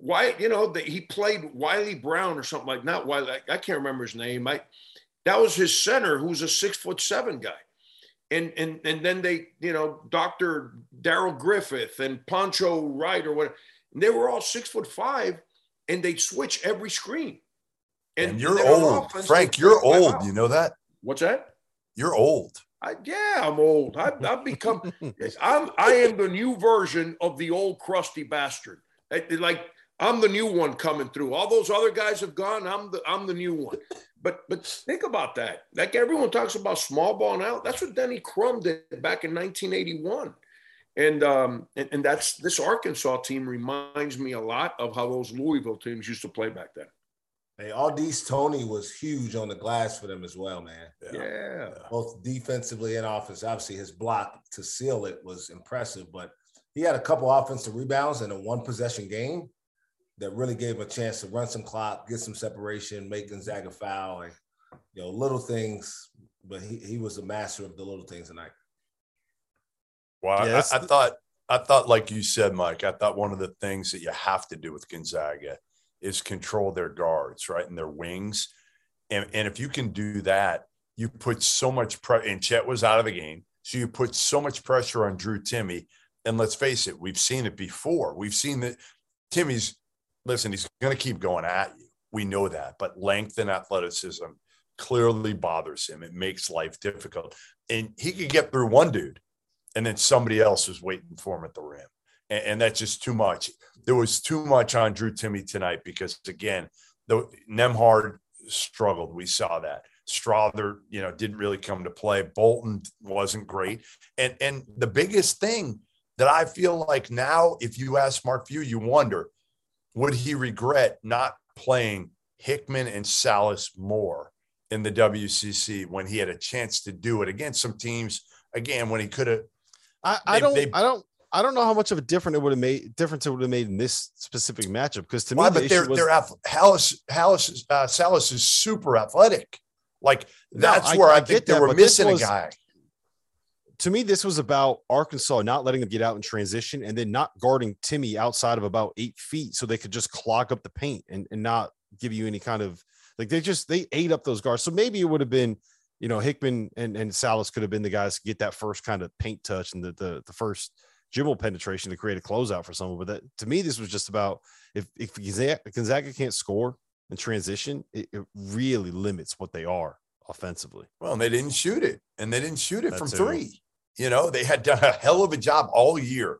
Why, you know, the, he played Wiley Brown or something like not Wiley. I, I can't remember his name. I that was his center, who was a six foot seven guy. And and and then they, you know, Dr. Darrell Griffith and Poncho Wright or whatever. And they were all six foot five, and they'd switch every screen. And, and you're old, Frank. You're old. You know that? What's that? You're old. I, yeah, I'm old. I, I've become. I'm. I am the new version of the old crusty bastard. Like I'm the new one coming through. All those other guys have gone. I'm the. I'm the new one. But but think about that. Like everyone talks about small ball now. That's what Denny Crum did back in 1981. And, um, and and that's this Arkansas team reminds me a lot of how those Louisville teams used to play back then. Hey, Au'Diese Toney was huge on the glass for them as well, man. Yeah. yeah. Both defensively and offense. Obviously, his block to seal it was impressive, but he had a couple offensive rebounds in a one possession game that really gave him a chance to run some clock, get some separation, make Gonzaga foul, and you know, little things. But he, he was a master of the little things tonight. Well, yeah, I, I thought I thought, like you said, Mike, I thought one of the things that you have to do with Gonzaga is control their guards, right, and their wings. And, and if you can do that, you put so much pressure. And Chet was out of the game, so you put so much pressure on Drew Timme. And let's face it, we've seen it before. We've seen that Timme's listen. He's going to keep going at you. We know that, but length and athleticism clearly bothers him. It makes life difficult, and he could get through one dude, and then somebody else is waiting for him at the rim and, and that's just too much. There was too much on Drew Timme tonight because again, the Nembhard struggled. We saw that. Strawther, you know, didn't really come to play. Bolton wasn't great. And and the biggest thing that I feel like now, if you ask Mark Few, you wonder, would he regret not playing Hickman and Sallis more in the WCC when he had a chance to do it against some teams? Again, when he could have. I, I don't. They, I don't. I don't know how much of a difference it would have made difference it would have made in this specific matchup because to Why, me, but the they're was, they're Hallis Hallis uh, Sallis is super athletic. Like that's no, where I, I think they that, were missing was, a guy. To me, this was about Arkansas not letting them get out in transition and then not guarding Timme outside of about eight feet so they could just clog up the paint and, and not give you any kind of like they just they ate up those guards. So maybe it would have been you know Hickman and and Sallis could have been the guys to get that first kind of paint touch and the the, the first dribble penetration to create a closeout for someone. But that to me, this was just about if if Gonzaga can't score in transition, it, it really limits what they are offensively. Well, and they didn't shoot it, and they didn't shoot it from three. You know, they had done a hell of a job all year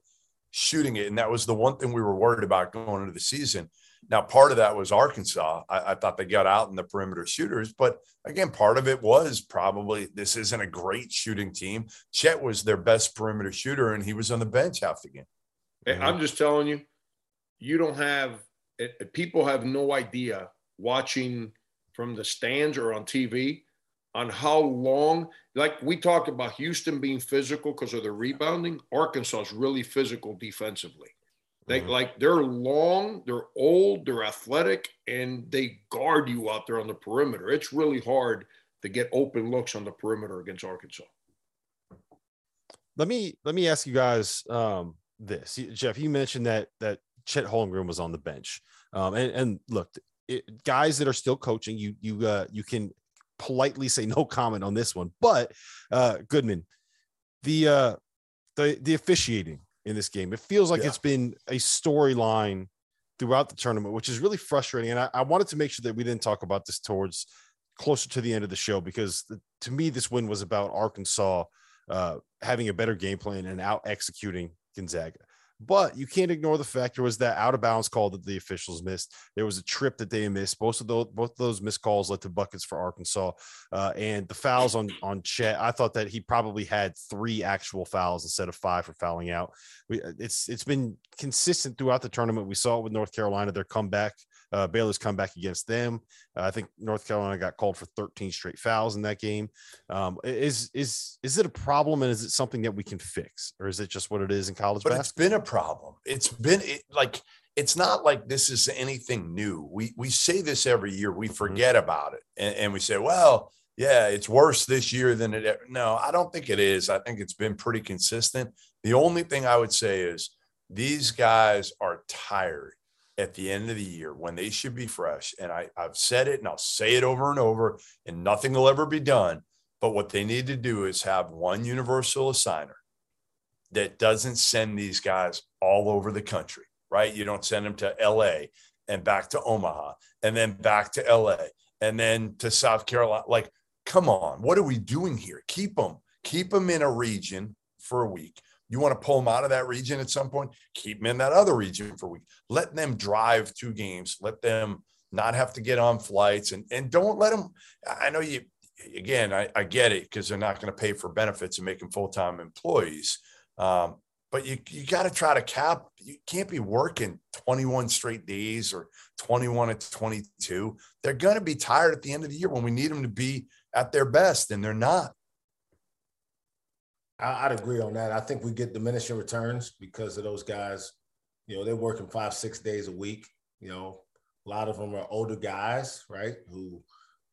shooting it, and that was the one thing we were worried about going into the season. Now, part of that was Arkansas. I, I, thought they got out in the perimeter shooters, but again, part of it was probably this isn't a great shooting team. Chet was their best perimeter shooter, and he was on the bench half the game. I'm just telling you, you don't have people have no idea watching from the stands or on TV on how long. Like we talked about Houston being physical because of the rebounding. Arkansas is really physical defensively. They mm-hmm. like they're long, they're old, they're athletic, and they guard you out there on the perimeter. It's really hard to get open looks on the perimeter against Arkansas. Let me let me ask you guys um, this, Jeff. You mentioned that that Chet Holmgren was on the bench, um, and, and look, it, guys that are still coaching, you you uh, you can politely say no comment on this one, but uh, Goodman, the uh, the the officiating in this game. It feels like yeah. it's been a storyline throughout the tournament, which is really frustrating. And I, I, wanted to make sure that we didn't talk about this towards closer to the end of the show because the, to me, this win was about Arkansas uh, having a better game plan and out executing Gonzaga. But you can't ignore the fact there was that out of bounds call that the officials missed. There was a trip that they missed. Both of those, both of those missed calls led to buckets for Arkansas, uh, and the fouls on on Chet. I thought that he probably had three actual fouls instead of five for fouling out. We, it's it's been consistent throughout the tournament. We saw it with North Carolina, their comeback Uh, Baylor's come back against them. Uh, I think North Carolina got called for 13 straight fouls in that game. Um, is is is it a problem, and is it something that we can fix, or is it just what it is in college but basketball? it's been a problem. It's been it, like it's not like this is anything new. We we say this every year. We forget about it, and, and we say, well, yeah, it's worse this year than it. ever-" No, I don't think it is. I think it's been pretty consistent. The only thing I would say is these guys are tired at the end of the year when they should be fresh. And I, I've said it and I'll say it over and over, and nothing will ever be done. But what they need to do is have one universal assigner that doesn't send these guys all over the country, right? You don't send them to LA and back to Omaha and then back to LA and then to South Carolina. Like, come on, what are we doing here? Keep them, keep them in a region for a week. You want to pull them out of that region at some point, keep them in that other region for a week. Let them drive two games. Let them not have to get on flights and, and don't let them. I know you, again, I, I get it because they're not going to pay for benefits and make them full time employees. Um, but you, you got to try to cap. You can't be working 21 straight days or 21 to 22. They're going to be tired at the end of the year when we need them to be at their best, and they're not. I- I'd agree on that. I think we get diminishing returns because of those guys. You know, they're working five, six days a week. You know, a lot of them are older guys, right? Who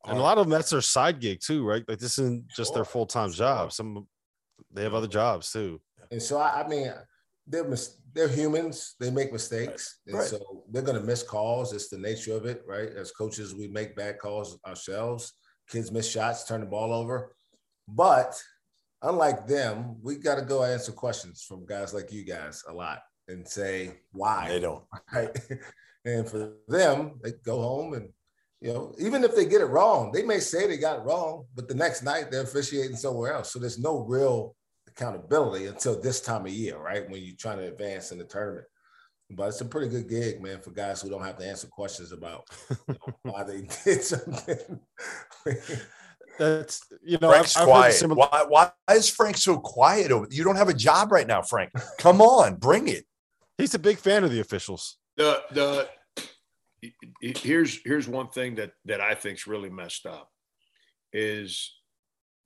and a lot of them that's their side gig too, right? Like this isn't just their full time job. Some they have other jobs too. And so I, I mean, they're mis- they're humans. They make mistakes, and Right. so they're going to miss calls. It's the nature of it, right? As coaches, we make bad calls ourselves. Kids miss shots, turn the ball over. But unlike them, we got to go answer questions from guys like you guys a lot and say why. They don't. right? And for them, they go home and you know, even if they get it wrong, they may say they got it wrong, but the next night they're officiating somewhere else. So there's no real accountability until this time of year, right? When you're trying to advance in the tournament. But it's a pretty good gig, man, for guys who don't have to answer questions about you know, why they did something. That's you know, Frank's I've, I've quiet. similar- Why, why is Frank so quiet over? You don't have a job right now, Frank. Come on, bring it. He's a big fan of the officials. the the here's here's one thing that that I think's really messed up is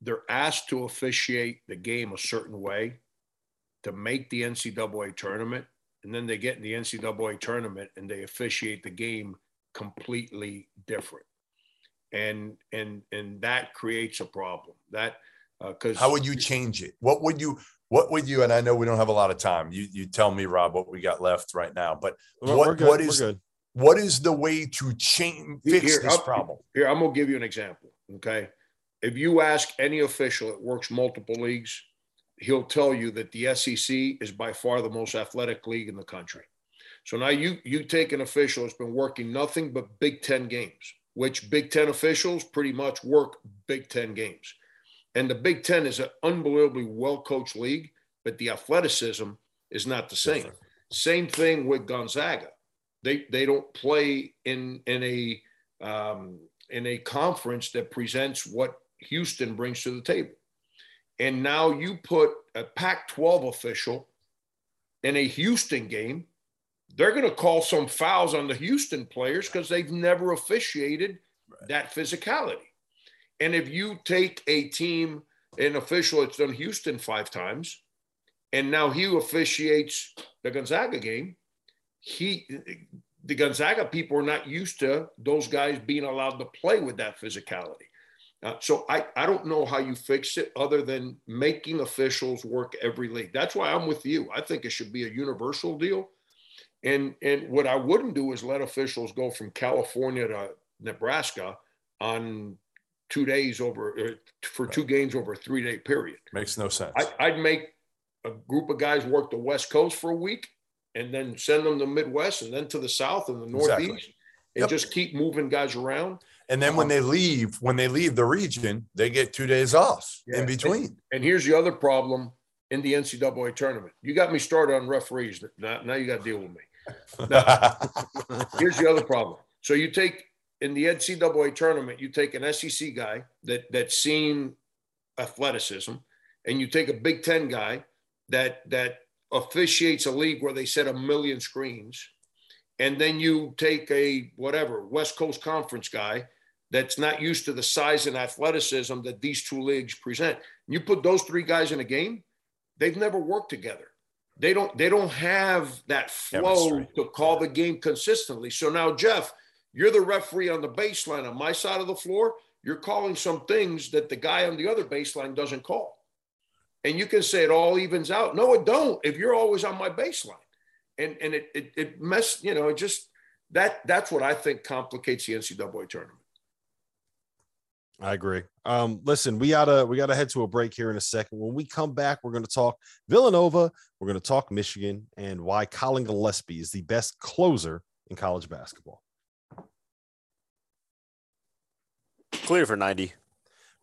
they're asked to officiate the game a certain way to make the NCAA tournament, and then they get in the NCAA tournament and they officiate the game completely different, and and and that creates a problem. That uh, because How would you change it? What would you? What would you? And I know we don't have a lot of time. You you tell me, Rob, what we got left right now. But We're, what we're good. what we're is good. what is the way to change fix Here, this I'll- problem? Here, I'm gonna give you an example. Okay. If you ask any official that works multiple leagues, he'll tell you that the SEC is by far the most athletic league in the country. So now you you take an official that's been working nothing but Big Ten games, which Big Ten officials pretty much work Big Ten games. And the Big Ten is an unbelievably well coached league, but the athleticism is not the same. Different. Same thing with Gonzaga. They they don't play in in a um, in a conference that presents what Houston brings to the table. And now you put a Pac 12 official in a Houston game, they're going to call some fouls on the Houston players because they've never officiated that physicality. And if you take a team, an official that's done Houston five times, and now he officiates the Gonzaga game, he the Gonzaga people are not used to those guys being allowed to play with that physicality. Uh, so I, I don't know how you fix it other than making officials work every league. That's why I'm with you. I think it should be a universal deal. And and what I wouldn't do is let officials go from California to Nebraska on two days over uh, for two games over a three day period. Makes no sense. I, I'd make a group of guys work the West Coast for a week and then send them to the Midwest and then to the South and the Exactly. Northeast and Yep. just keep moving guys around. and then when they leave, when they leave the region, they get two days off Yeah. in between. And here's the other problem in the NCAA tournament. You got me started on referees. Now, now you got to deal with me. Here's the other problem. So you take in the NCAA tournament, you take an SEC guy that that's seen athleticism, and you take a Big Ten guy that that officiates a league where they set a million screens, and then you take a whatever West Coast Conference guy that's not used to the size and athleticism that these two leagues present. You put those three guys in a game, they've never worked together. They don't they don't have that flow to call the game consistently. So now Jeff, you're the referee on the baseline on my side of the floor. You're calling some things that the guy on the other baseline doesn't call. And you can say it all evens out. No, it don't. If you're always on my baseline. And and it it, it mess, you know, it just that that's what I think complicates the NCAA tournament. I agree. Um, listen, we gotta we gotta head to a break here in a second. When we come back, we're gonna talk Villanova, we're gonna talk Michigan, and why Colin Gillespie is the best closer in college basketball. Clear for 90.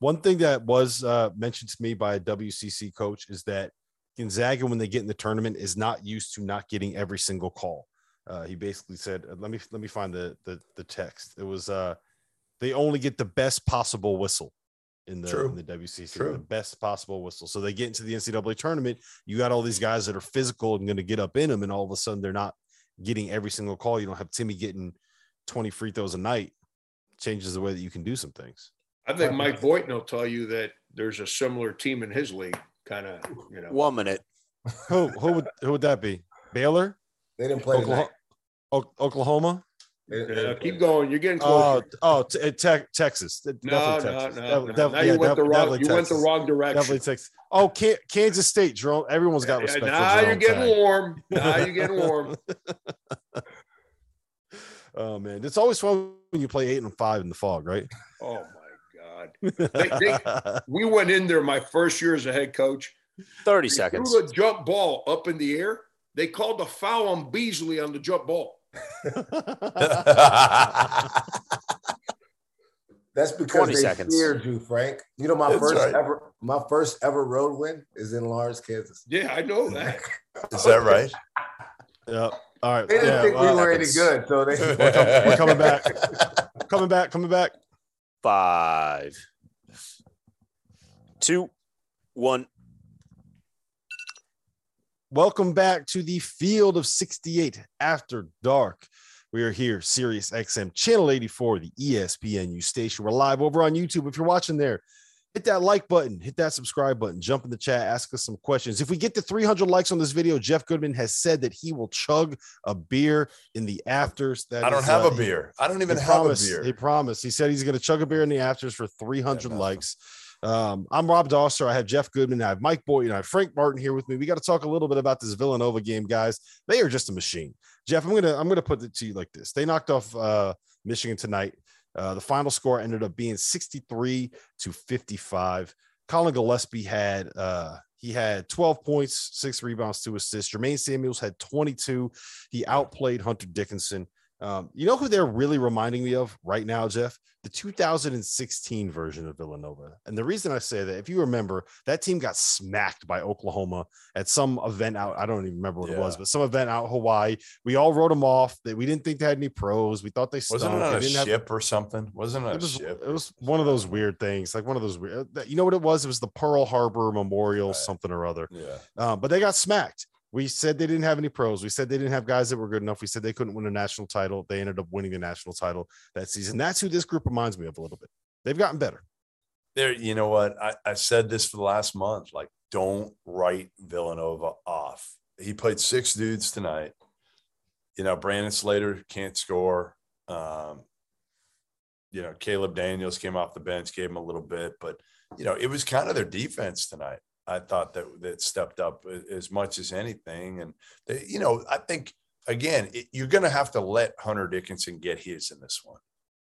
One thing that was uh, mentioned to me by a WCC coach is that Gonzaga, when they get in the tournament, is not used to not getting every single call. Uh, he basically said, "Let me let me find the the, the text." It was uh, they only get the best possible whistle in the True. in the WCC, True. the best possible whistle. So they get into the NCAA tournament. You got all these guys that are physical and going to get up in them, and all of a sudden they're not getting every single call. You don't have Timme getting twenty free throws a night. Changes the way that you can do some things. I think uh, Mike Boynton will tell you that there's a similar team in his league, kind of, you know. One minute. Who who would who would that be? Baylor, They didn't play Oklahoma, tonight. O- Oklahoma. They- they Yeah, didn't play keep going. You're getting closer. Oh, oh, t- uh, te- Texas. no, Definitely no, Texas. no, Dev- no. dev- Now yeah, you went the wrong. definitely You went the wrong direction. Definitely Texas. Oh, Can- Kansas State, Jerome. Everyone's got Yeah, respect now for you're getting Tang. warm. Now you're getting warm. Oh man, it's always fun when you play eight and five in the Phog, right? Oh my God. They- they- we went in there my first year as a head coach. 30 They seconds. Threw the jump ball up in the air. They called the foul on Beasley on the jump ball. That's because they seconds. feared you, Frank. You know, my That's first right. ever, my first ever road win is in Lawrence, Kansas. Yeah, I know that. Is that right? yeah. All right. They didn't Yeah, think we uh, were any good, so they. we're coming back. coming back. Coming back. Five, two, one. Welcome back to the field of 68 after dark. We are here, Sirius XM channel 84, the ESPNU station. We're live over on YouTube. If you're watching there, hit that like button, hit that subscribe button, jump in the chat, ask us some questions. If we get to 300 likes on this video, Jeff Goodman has said that he will chug a beer in the afters. That I don't is, have uh, a beer. I don't even have promised, a beer. He promised. He said he's going to chug a beer in the afters for 300 man. likes. Um, I'm Rob Dauster. I have Jeff Goodman. I have Mike Boyd. I have Frank Martin here with me. We got to talk a little bit about this Villanova game, guys. They are just a machine. Jeff, I'm gonna I'm gonna put it to you like this. They knocked off uh, Michigan tonight. Uh, the final score ended up being 63 to 55. Colin Gillespie had uh, he had 12 points, six rebounds, two assists. Jermaine Samuels had 22. He outplayed Hunter Dickinson. Um, you know who they're really reminding me of right now, Jeff? The 2016 version of Villanova. And the reason I say that, if you remember, that team got smacked by Oklahoma at some event out. I don't even remember what it was, but some event out Hawaii. We all wrote them off. That we didn't think they had any pros. We thought they stunk. Wasn't it on They a didn't have- ship or something? Wasn't it it a was, ship? it was one of those weird things, like one of those weird. You know what it was? It was the Pearl Harbor Memorial, Right. something or other. Yeah. Um, but they got smacked. We said they didn't have any pros. We said they didn't have guys that were good enough. We said they couldn't win a national title. They ended up winning the national title that season. That's who this group reminds me of a little bit. They've gotten better. There, you know what? I, I said this for the last month. Like, don't write Villanova off. He played six dudes tonight. You know, Brandon Slater can't score. Um, you know, Caleb Daniels came off the bench, gave him a little bit, but you know, it was kind of their defense tonight. I thought that that stepped up as much as anything, and they, you know, I think again, it, you're going to have to let Hunter Dickinson get his in this one,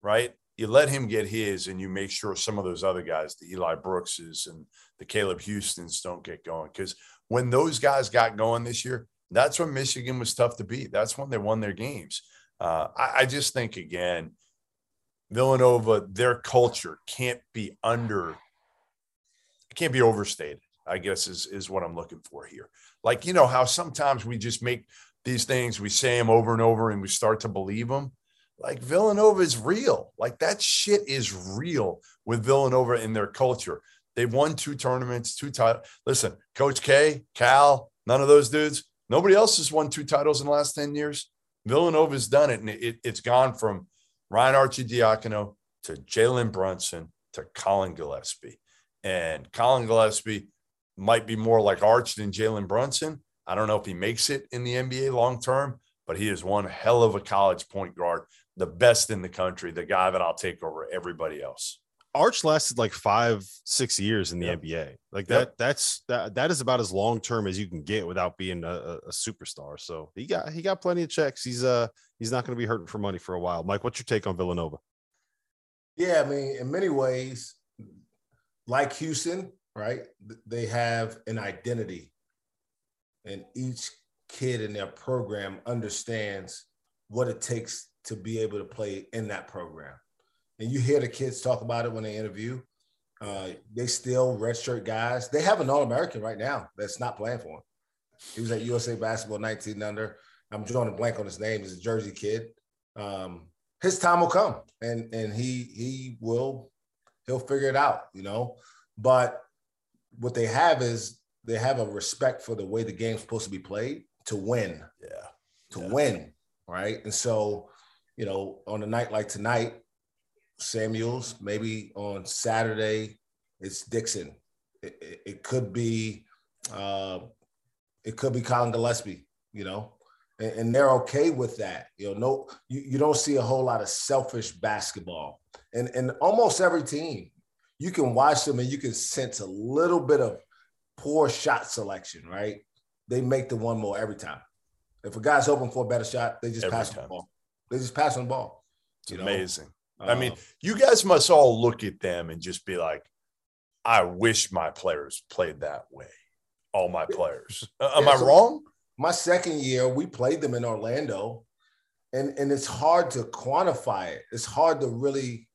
right? You let him get his, and you make sure some of those other guys, the Eli Brookses and the Caleb Houstan's, don't get going. Because when those guys got going this year, that's when Michigan was tough to beat. That's when they won their games. Uh, I, I just think again, Villanova, their culture can't be under, can't be overstated. I guess is is what I'm looking for here. Like you know how sometimes we just make these things, we say them over and over, and we start to believe them. Like Villanova is real. Like that shit is real with Villanova in their culture. They've won two tournaments, two titles. Listen, Coach K, Cal, none of those dudes. Nobody else has won two titles in the last 10 years. Villanova's done it, and it, it's gone from Ryan Arcidiacono to Jalen Brunson to Colin Gillespie. And Colin Gillespie might be more like Arch than Jalen Brunson. I don't know if he makes it in the NBA long term, but he is one hell of a college point guard, the best in the country, the guy that I'll take over everybody else. Arch lasted like five, six years in the Yep. NBA. Like Yep. that, that's that that is about as long term as you can get without being a, a, a superstar. So he got he got plenty of checks. He's uh he's not going to be hurting for money for a while. Mike, what's your take on Villanova? Yeah, I mean, in many ways, like Houston, right? They have an identity, and each kid in their program understands what it takes to be able to play in that program. And you hear the kids talk about it when they interview. Uh, they still redshirt guys. They have an All American right now that's not playing for them. He was at USA Basketball 19 under. I'm drawing a blank on his name. He's a Jersey kid. Um, his time will come, and and he he will he'll figure it out, you know. But what they have is they have a respect for the way the game's supposed to be played to win, Yeah. to Yeah. win, right? And so, you know, on a night like tonight, Samuels, maybe on Saturday, it's Dixon. It, it, it could be uh, it could be Colin Gillespie, you know, and, and they're okay with that. You know, no, you, you don't see a whole lot of selfish basketball. And and almost every team, you can watch them and you can sense a little bit of poor shot selection, right? They make the one more every time. If a guy's open for a better shot, they just Every pass on the ball. They just pass on the ball. It's you know? amazing. I mean, Uh, you guys must all look at them and just be like, I wish my players played that way. All my players. Uh, am Yeah, I so- wrong? my second year, we played them in Orlando, and and it's hard to quantify it. It's hard to really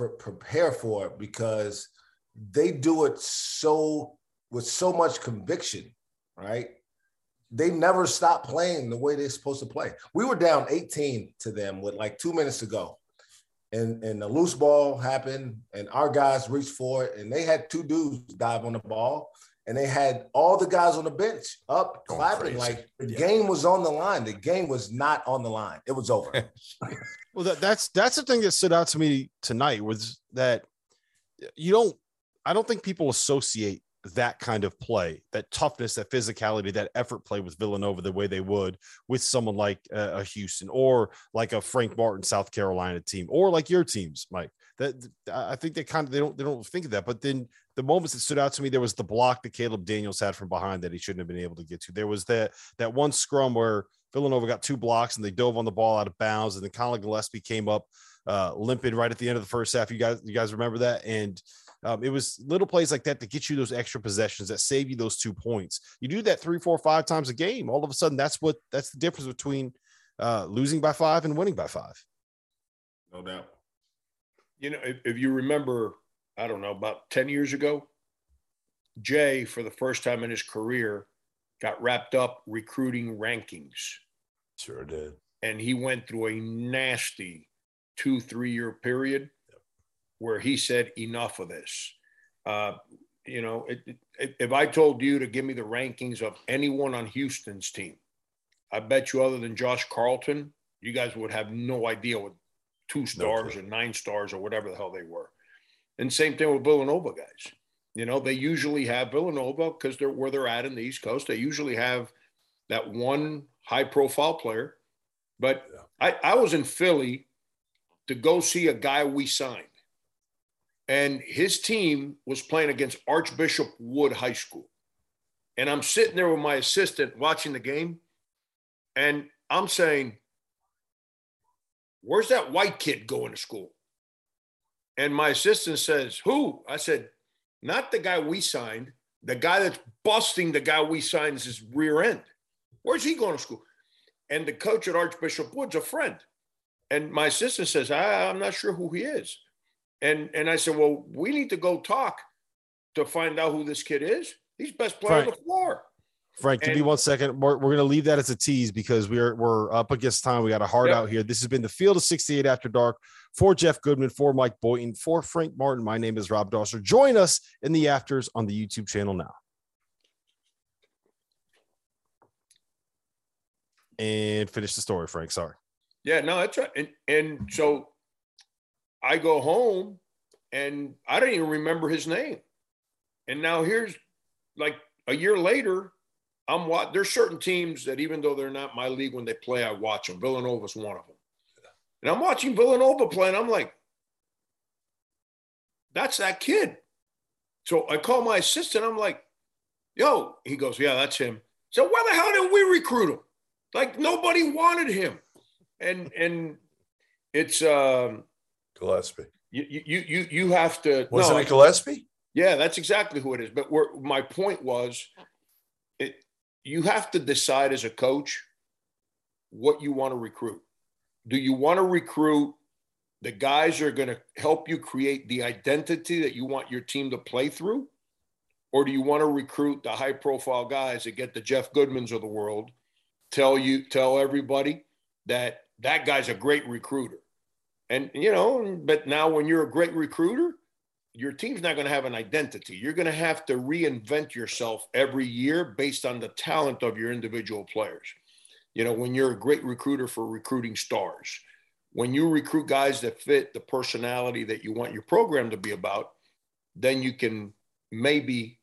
pre- prepare for it because they do it so with so much conviction, right? They never stop playing the way they're supposed to play. We were down 18 to them with like two minutes to go. And, and the loose ball happened, and our guys reached for it, and they had two dudes dive on the ball, and they had all the guys on the bench up Going clapping crazy. like the Yeah. game was on the line. The game was not on the line. It was over. Well, that, that's that's the thing that stood out to me tonight was that you don't. I don't think people associate that kind of play, that toughness, that physicality, that effort play with Villanova the way they would with someone like uh, a Houston or like a Frank Martin South Carolina team or like your teams, Mike. That I think they kind of they don't they don't think of that. But then the moments that stood out to me, there was the block that Caleb Daniels had from behind that he shouldn't have been able to get to. There was that that one scrum where Villanova got two blocks and they dove on the ball out of bounds, and then Colin Gillespie came up uh, limping right at the end of the first half. You guys, you guys remember that? And um, it was little plays like that to get you those extra possessions that save you those two points. You do that three, four, five times a game. All of a sudden, that's what that's the difference between uh, losing by five and winning by five. no doubt. You know, if, if you remember, I don't know, about 10 years ago, Jay, for the first time in his career, got wrapped up recruiting rankings. Sure did. And he went through a nasty two, three year period where he said, enough of this. Uh, you know, it, it, if I told you to give me the rankings of anyone on Houston's team, I bet you, other than Josh Carlton, you guys would have no idea what two stars clue. or nine stars or whatever the hell they were. And same thing with Villanova guys. You know, they usually have Villanova because they're where they're at in the East Coast. They usually have that one high profile player. But I, I was in Philly to go see a guy we signed. And his team was playing against Archbishop Wood High School. And I'm sitting there with my assistant watching the game. And I'm saying, Where's that white kid going to school? And my assistant says, Who? I said, Not the guy we signed, the guy that's busting the guy we signed is his rear end. Where's he going to school? And the coach at Archbishop Wood's a friend. And my assistant says, I, I'm not sure who he is. And and I said, Well, we need to go talk to find out who this kid is. He's best player on the floor. Frank, give me one second. We're, we're going to leave that as a tease because we're we're up against time. We got a hard Yep. out here. This has been the Field of 68 After Dark for Jeff Goodman, for Mike Boynton, for Frank Martin. My name is Rob Dauster. Join us in the afters on the YouTube channel now. And finish the story, Frank. Sorry. Yeah, no, that's right. And and so I go home and I don't even remember his name. And now here's like a year later, I'm what there's certain teams that even though they're not my league when they play, I watch them. Villanova's one of them. And I'm watching Villanova play, and I'm like, that's that kid. So I call my assistant. I'm like, yo, he goes, yeah, that's him. So why the hell did we recruit him? Like nobody wanted him. And and it's um Gillespie. you you you you have to Wasn't no, it Gillespie? yeah, that's exactly who it is. But where my point was, it you have to decide as a coach what you want to recruit. Do you want to recruit the guys who are going to help you create the identity that you want your team to play through? Or do you want to recruit the high profile guys that get the Jeff Goodmans of the world, tell you, tell everybody that that guy's a great recruiter? And, you know, but now when you're a great recruiter, your team's not going to have an identity. You're going to have to reinvent yourself every year based on the talent of your individual players. You know, when you're a great recruiter for recruiting stars, when you recruit guys that fit the personality that you want your program to be about, then you can maybe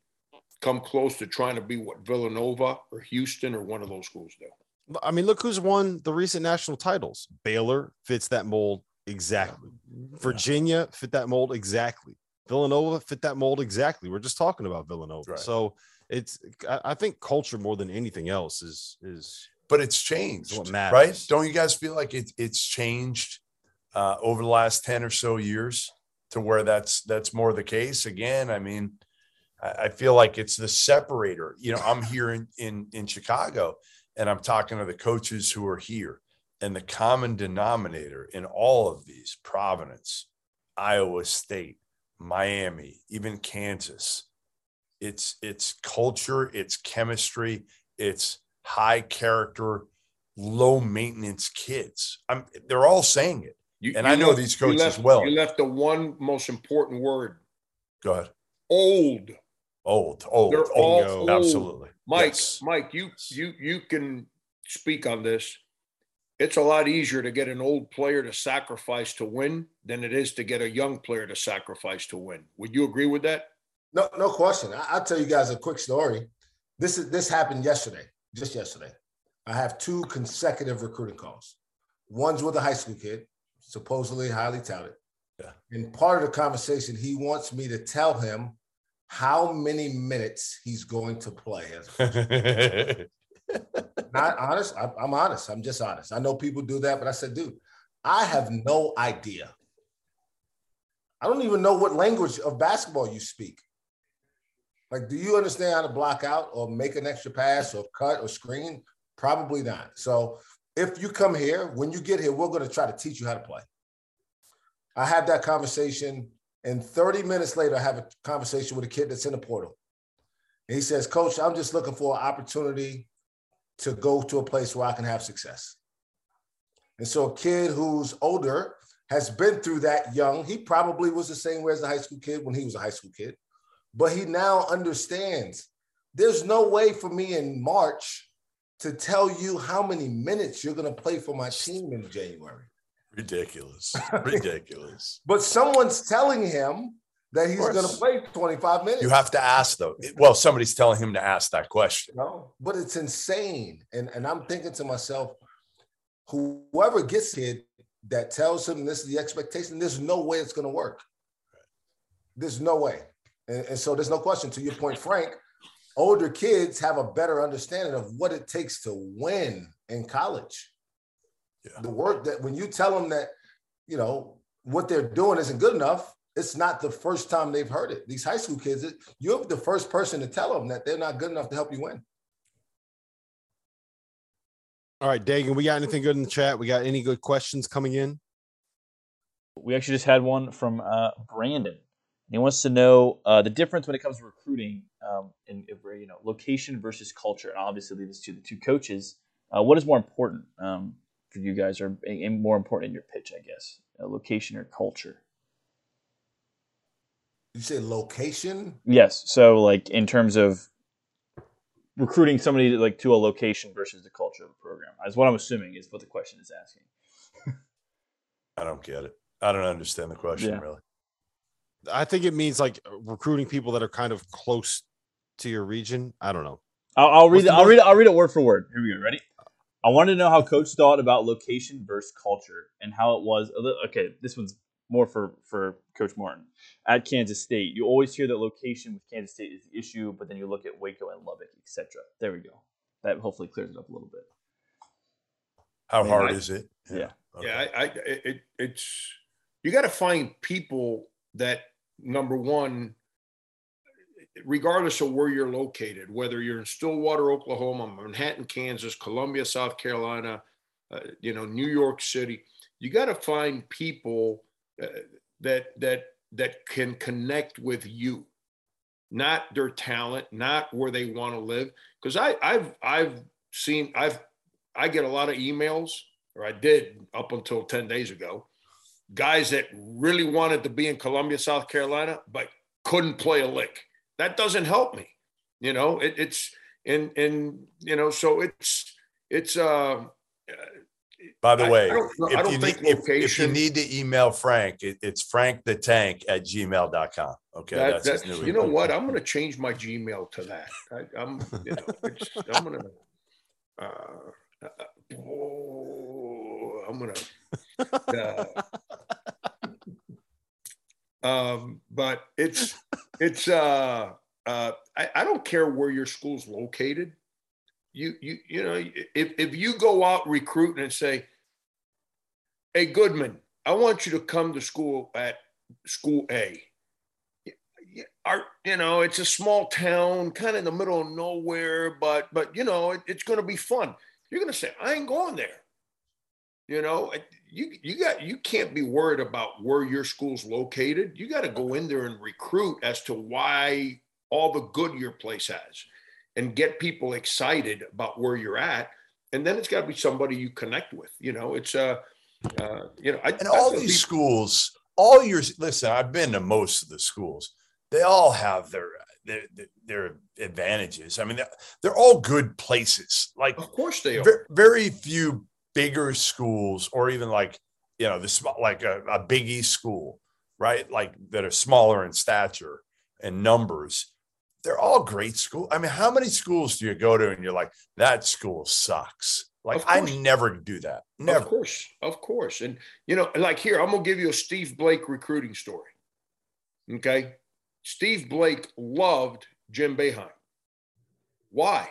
come close to trying to be what Villanova or Houston or one of those schools do. I mean, look who's won the recent national titles. Baylor fits that mold exactly. Virginia fit that mold exactly. Villanova fit that mold exactly. We're just talking about Villanova. Right. So it's I, think culture more than anything else is is but it's changed, what matters. right? Don't you guys feel like it, it's changed uh, over the last ten or so years to where that's that's more the case? Again, I mean, I, I feel like it's the separator. You know, I'm here in, in in Chicago, and I'm talking to the coaches who are here, and the common denominator in all of these Providence, Iowa State, Miami, even Kansas, it's it's culture, it's chemistry, it's high character, low maintenance kids. I'm they're all saying it. You, And you I know left- these coaches left- well. You left the one most important word Go ahead. old. Old, old, They're all old. Absolutely. Mike, Yes. Mike, you you you can speak on this. It's a lot easier to get an old player to sacrifice to win than it is to get a young player to sacrifice to win. Would you agree with that? No, no question. I, I'll tell you guys a quick story. This is this happened yesterday, just yesterday. I have two consecutive recruiting calls. One's with a high school kid, supposedly highly touted. Yeah. And part of the conversation, he wants me to tell him how many minutes he's going to play. Not honest. I, I'm honest. I'm just honest. I know people do that, but I said, dude, I have no idea. I don't even know what language of basketball you speak. Like, do you understand how to block out or make an extra pass or cut or screen? Probably not. So, if you come here, when you get here, we're going to try to teach you how to play. I have that conversation, and 30 minutes later, I have a conversation with a kid that's in the portal. And he says, Coach, I'm just looking for an opportunity to go to a place where I can have success. And so, a kid who's older has been through that young. He probably was the same way as a high school kid when he was a high school kid, but he now understands there's no way for me in March to tell you how many minutes you're going to play for my team in January. Ridiculous. Ridiculous. But someone's telling him that he's going to play 25 minutes. You have to ask though. Well, somebody's telling him to ask that question. No, but it's insane. And and I'm thinking to myself, whoever gets kid that tells him this is the expectation, there's no way it's going to work. There's no way. And, and so there's no question. To your point, Frank, older kids have a better understanding of what it takes to win in college. Yeah. The work that when you tell them that, you know, what they're doing isn't good enough, it's not the first time they've heard it. These high school kids, it- you're the first person to tell them that they're not good enough to help you win. all right, Dagan. We got anything good in the chat? We got any good questions coming in? We actually just had one from uh, Brandon. And he wants to know uh, the difference when it comes to recruiting um, in you know location versus culture. And obviously, leave this to the two coaches. Uh, what is more important um, for you guys, or and more important in your pitch, I guess, uh, location or culture? You say location? Yes. So, like in terms of recruiting somebody like to a location versus the culture of a program. Is what I'm assuming is what the question is asking. I don't get it. I don't understand the question Yeah. really. I think it means like recruiting people that are kind of close to your region. I don't know. I'll, I'll read it. the I'll read it. I'll read it word for word. Here we go. Ready? I wanted to know how Coach thought about location versus culture and how it was. Okay, this one's more for for Coach Martin at Kansas State. You always hear that location with Kansas State is the issue, but then you look at Waco and Lubbock, etc. There we go. That hopefully clears it up a little bit. How mean, hard I- is it? Yeah. Okay. Yeah, I, I it, it's you got to find people that number one, regardless of where you're located, whether you're in Stillwater, Oklahoma, Manhattan, Kansas, Columbia, South Carolina, uh, you know, New York City, you got to find people uh, that that that can connect with you, not their talent, not where they want to live. Because I I've I've seen I've I get a lot of emails or I did up until 10 days ago, guys that really wanted to be in Columbia, South Carolina, but couldn't play a lick. That doesn't help me. You know, it, it's, and, and, you know, so it's, it's, uh, By the I- way, I don't- if, I you think need, if, if you need to email Frank, it, it's frank the tank at gmail.com. Okay. that, that's his that, new you know what? I'm going to change my Gmail to that. I, I'm, you know, I'm going to, uh, uh, oh, I'm going to, uh, um, but it's, it's, uh, uh, I, I don't care where your school's located. You, you, you know, if, if you go out recruiting and say, Hey, Goodman, I want you to come to school at school A. Our, you know, it's a small town, kind of in the middle of nowhere, but, but, you know, it, it's going to be fun. You're going to say, I ain't going there. You know, you you got you can't be worried about where your school's located. You got to go in there and recruit as to why all the good your place has, and get people excited about where you're at. And then it's got to be somebody you connect with. You know, it's uh, uh you know, I, And all these people- schools, all your listen, I've been to most of the schools. They all have their their, their advantages. I mean, they're, they're all good places. Like of course they are. Ver- very few bigger schools or even like you know the small like a, a big east school right like that are smaller in stature and numbers they're all great school i mean how many schools do you go to and you're like that school sucks like i never do that Never. Of course, of course. And you know, like here, I'm gonna give you a Steve Blake recruiting story. Okay. Steve Blake loved Jim Boeheim. Why?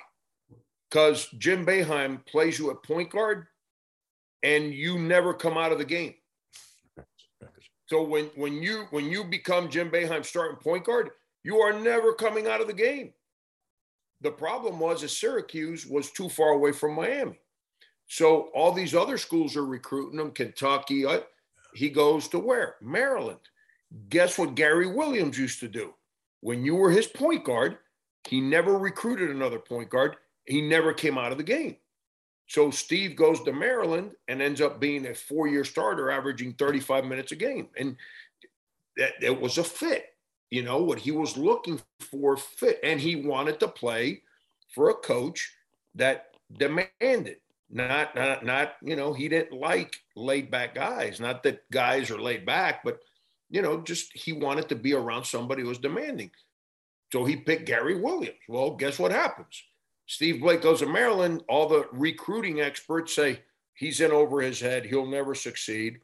Because Jim Boeheim plays you at point guard and you never come out of the game. So when when you when you become Jim Boeheim starting point guard, you are never coming out of the game. The problem was that Syracuse was too far away from Miami. So all these other schools are recruiting him. Kentucky, uh, he goes to where? Maryland. Guess what Gary Williams used to do? When you were his point guard, he never recruited another point guard. He never came out of the game. So Steve goes to Maryland and ends up being a four-year starter, averaging 35 minutes a game. And that was a fit. You know what he was looking for fit, and he wanted to play for a coach that demanded not not not you know he didn't like laid back guys not that guys are laid back but you know just he wanted to be around somebody who was demanding. So he picked gary williams. Well guess what happens? Steve blake goes to maryland. All the recruiting experts say he's in over his head. He'll never succeed.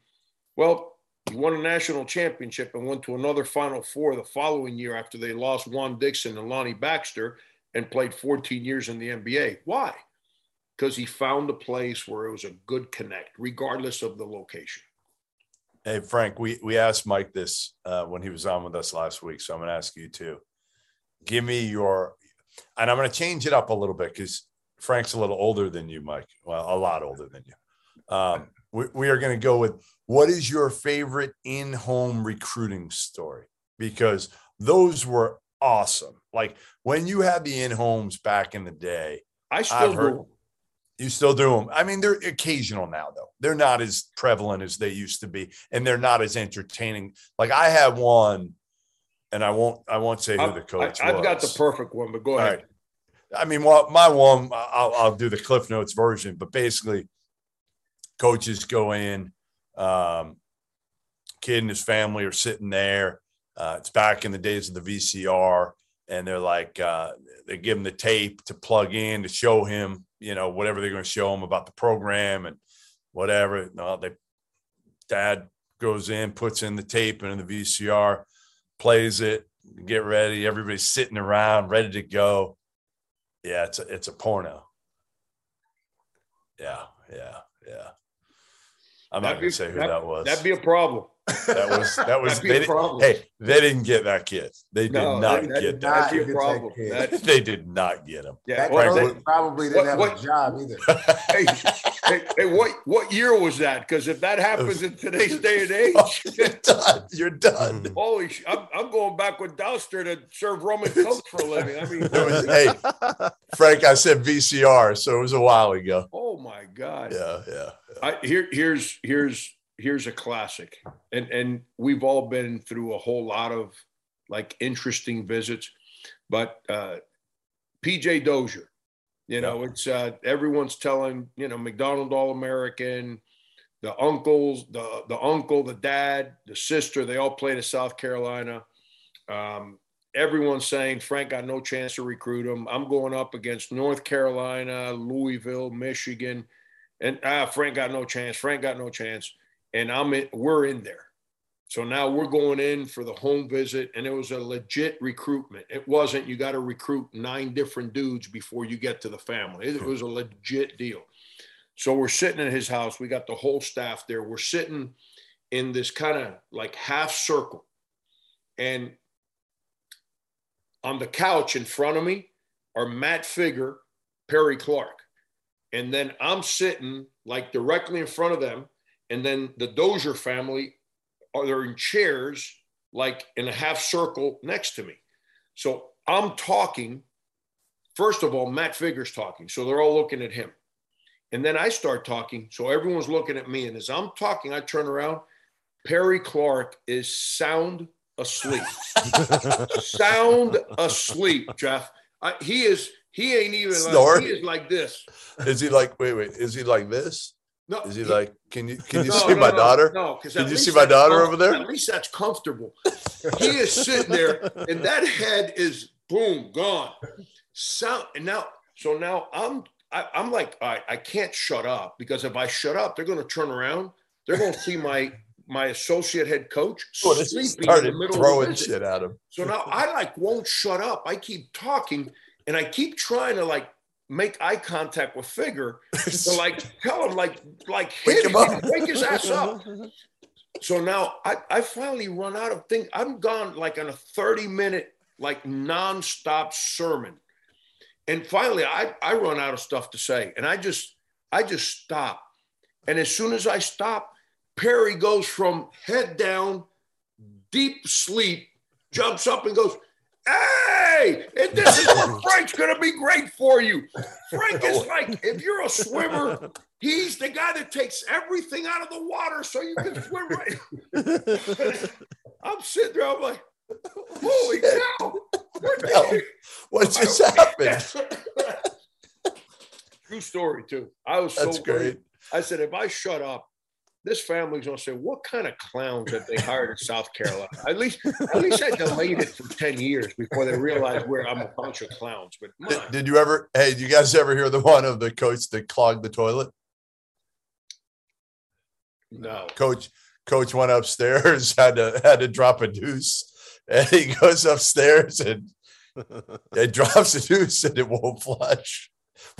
Well won a national championship and went to another final four the following year after they lost juan dixon and lonnie baxter and played 14 years in the nba why? Because he found a place where it was a good connect, regardless of the location. hey frank we we asked mike this uh, when he was on with us last week so i'm going to ask you too. Give me your and i'm going to change it up a little bit because frank's a little older than you mike. Well a lot older than you. Um, we, we are going to go with what is your favorite in-home recruiting story because those were awesome like when you had the in-homes back in the day I still I've do. heard- you still do them. I mean, they're occasional now, though. They're not as prevalent as they used to be, and they're not as entertaining. Like I had one, and I won't. I won't say who the coach was. I, have got the perfect one, but go All ahead. right. I mean, well, my one, I'll, I'll do the Cliff Notes version, but basically, coaches go in, um, kid and his family are sitting there. Uh, it's back in the days of the VCR, and they're like, uh, they give him the tape to plug in to show him, you know, whatever they're going to show him about the program and whatever. No, they, dad goes in, puts in the tape and the VCR, plays it, get ready. Everybody's sitting around, ready to go. Yeah, it's a, it's a porno. Yeah, yeah, yeah. I'm not gonna say who that- that was. That'd be a problem. That was that was. They did, problem. hey, they didn't get that kid. They did No, not that- that- get that'd that. be Get that problem. kid. That- they did not get him. yeah. That well, person probably didn't what- have what- a job either. hey, hey, hey, what what year was that? Because if that happens in today's day and Oh, age, you're done. You're done. holy, sh- I'm, I'm going back with Dauster to serve Roman coke for a living. I mean, It was- hey, Frank, I said VCR, so it was a while ago. oh my god. Yeah, yeah. I, here, here's here's here's a classic, and and we've all been through a whole lot of like interesting visits, but uh, PJ Dozier, you know, it's uh, everyone's telling you know McDonald All American, the uncles, the the uncle, the dad, the sister, they all played at South Carolina. Um, everyone's saying Frank got no chance to recruit him. I'm going up against North Carolina, Louisville, Michigan, and ah, Frank got no chance. Frank got no chance, and I'm in, we're in there. So now we're going in for the home visit, and it was a legit recruitment. It wasn't you got to recruit nine different dudes before you get to the family. It was a legit deal. So we're sitting in his house. We got the whole staff there. We're sitting in this kind of like half circle, and on the couch in front of me are Matt Figger, Perry Clark. And then I'm sitting like directly in front of them. And then the Dozier family are they're in chairs, like in a half circle next to me. So I'm talking. First of all, Matt Figger's talking. So they're all looking at him. And then I start talking. So everyone's looking at me. And as I'm talking, I turn around. Perry Clark is sound asleep. sound asleep, Jeff. I, he is. He ain't even. Like, he is like this. Is he like? Wait, wait. Is he like this? No, Is he like? Can you can you No, see no, my no, daughter? No, because Can you see my daughter over there? At least that's comfortable. he is sitting there, and that head is boom gone. Sound and now, so now I'm I, I'm like, right, I can't shut up because if I shut up, they're going to turn around. They're going to see my my associate head coach is sleeping in the middle of the shit at him. So now I like won't shut up. I keep talking and I keep trying to like make eye contact with Figger to like tell him like like hit him up. wake his ass up. So now I, I finally run out of things. I'm gone like on a 30 minute like nonstop sermon. And finally I, I run out of stuff to say. And I just I just stop. And as soon as I stop, Perry goes from head down, deep sleep, jumps up and goes, ah! Hey, and this is what Frank's gonna be great for you. Frank is oh. like, if you're a swimmer, he's the guy that takes everything out of the water so you can swim right. I'm sitting there, I'm like, holy cow. hell? What just happened? True story, too. I was so That's great. great. I said, if I shut up, this family's gonna say, "What kind of clowns have they hired in South Carolina?" At least, at least I delayed it for ten years before they realized where I'm a bunch of clowns. But Did, did you ever? Hey, did you guys ever hear the one of the coach that clogged the toilet? no, Coach, coach went upstairs, had to had to drop a deuce, and he goes upstairs and it drops a deuce and it won't flush,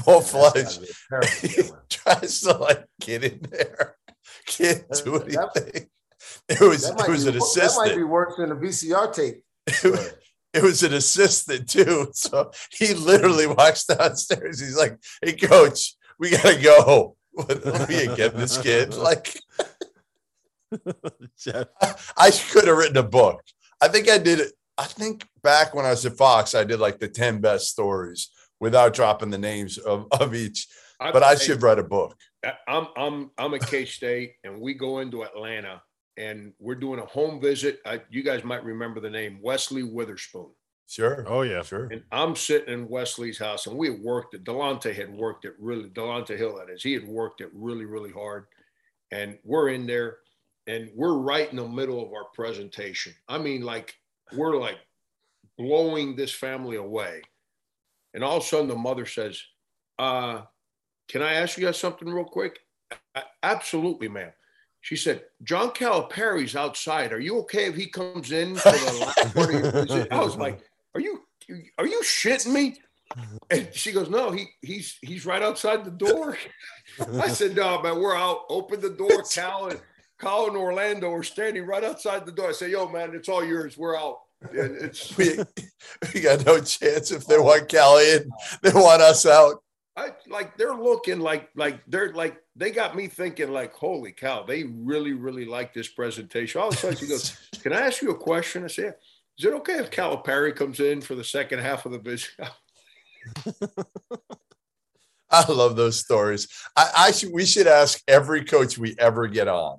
won't flush. He tries to like get in there, can't do That- that- anything. It was it was be, an that might be worse than a VCR tape. It was, an assistant too. So he literally walks downstairs. He's like, "Hey, coach, we gotta go. we ain't getting this kid." Like, Jeff. I could have written a book. I think I did it. I think back when I was at Fox, I did like the ten best stories without dropping the names of, of each. But I should write a book. I'm I'm I'm at K State, and we go into Atlanta, and we're doing a home visit. I, you guys might remember the name Wesley Witherspoon. Sure. Oh yeah. Sure. And I'm sitting in Wesley's house, and we had worked it. Dalonte had worked it really. Dalonte Hill, that is, he had worked it really, really hard. And we're in there, and we're right in the middle of our presentation. I mean, like we're like blowing this family away. And all of a sudden, the mother says, uh, "Can I ask you guys something real quick?" "A- Absolutely, ma'am. She said, John Calipari's outside. Are you okay if he comes in for the last part of your visit? I was like, Are you are you shitting me? And she goes, No, he he's he's right outside the door. I said, No, man, we're out. Open the door. Cal and Cal and Orlando are standing right outside the door. I say, Yo, man, it's all yours. We're out. And it's We, we got no chance if they want Cal in. They want us out. I like they're looking like like they're like they got me thinking like holy cow they really really like this presentation. All of a sudden she goes, "Can I ask you a question?" I said, "Is it okay if Calipari comes in for the second half of the visit?" I love those stories. I, I should we should ask every coach we ever get on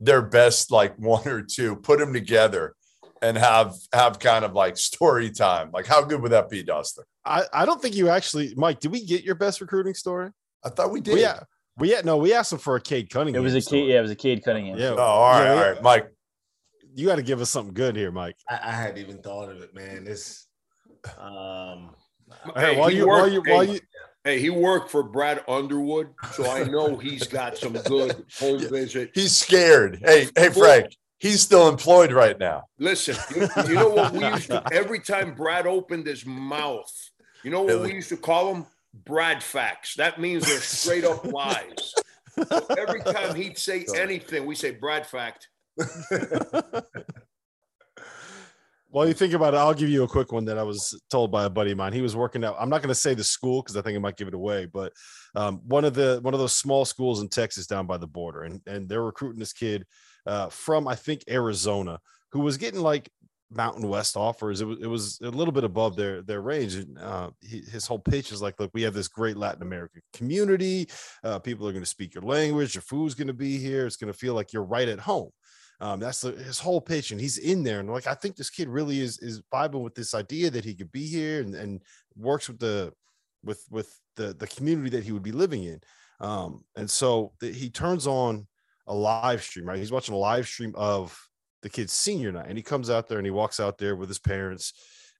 their best like one or two, put them together and have have kind of like story time. Like how good would that be, Dauster? I, I don't think you actually, Mike. Did we get your best recruiting story? I thought we did. We, yeah, we had no. We asked him for a Cade Cunningham. It was a story. kid. Yeah, it was a kid Cunningham. Yeah. Oh, all right, Yeah, all we- Mike. You got to give us something good here, Mike. I, I hadn't even thought of it, man. This, um, Hey, while he you, while worked- you, while hey, you, hey, he worked for Brad Underwood, so I know he's got some good home visit. He's scared. Hey, hey, Frank. He's still employed right now. Listen, you, you know what we used to every time Brad opened his mouth, you know what we used to call them? Brad facts. That means they're straight up lies. So every time he'd say anything, we say Brad fact. while you think about it, I'll give you a quick one that I was told by a buddy of mine. He was working out. I'm not going to say the school because I think it might give it away, but um, one of the one of those small schools in Texas down by the border, and and they're recruiting this kid uh, from I think Arizona who was getting like Mountain West offers. It was it was a little bit above their their range. And uh, he, his whole pitch is like, look, we have this great Latin American community. Uh, people are going to speak your language. Your food's going to be here. It's going to feel like you're right at home. Um, that's the, his whole pitch, and he's in there. And like, I think this kid really is is vibing with this idea that he could be here and, and works with the with with the the community that he would be living in. Um, and so the, he turns on a live stream, right? He's watching a live stream of the kid's senior night, and he comes out there and he walks out there with his parents,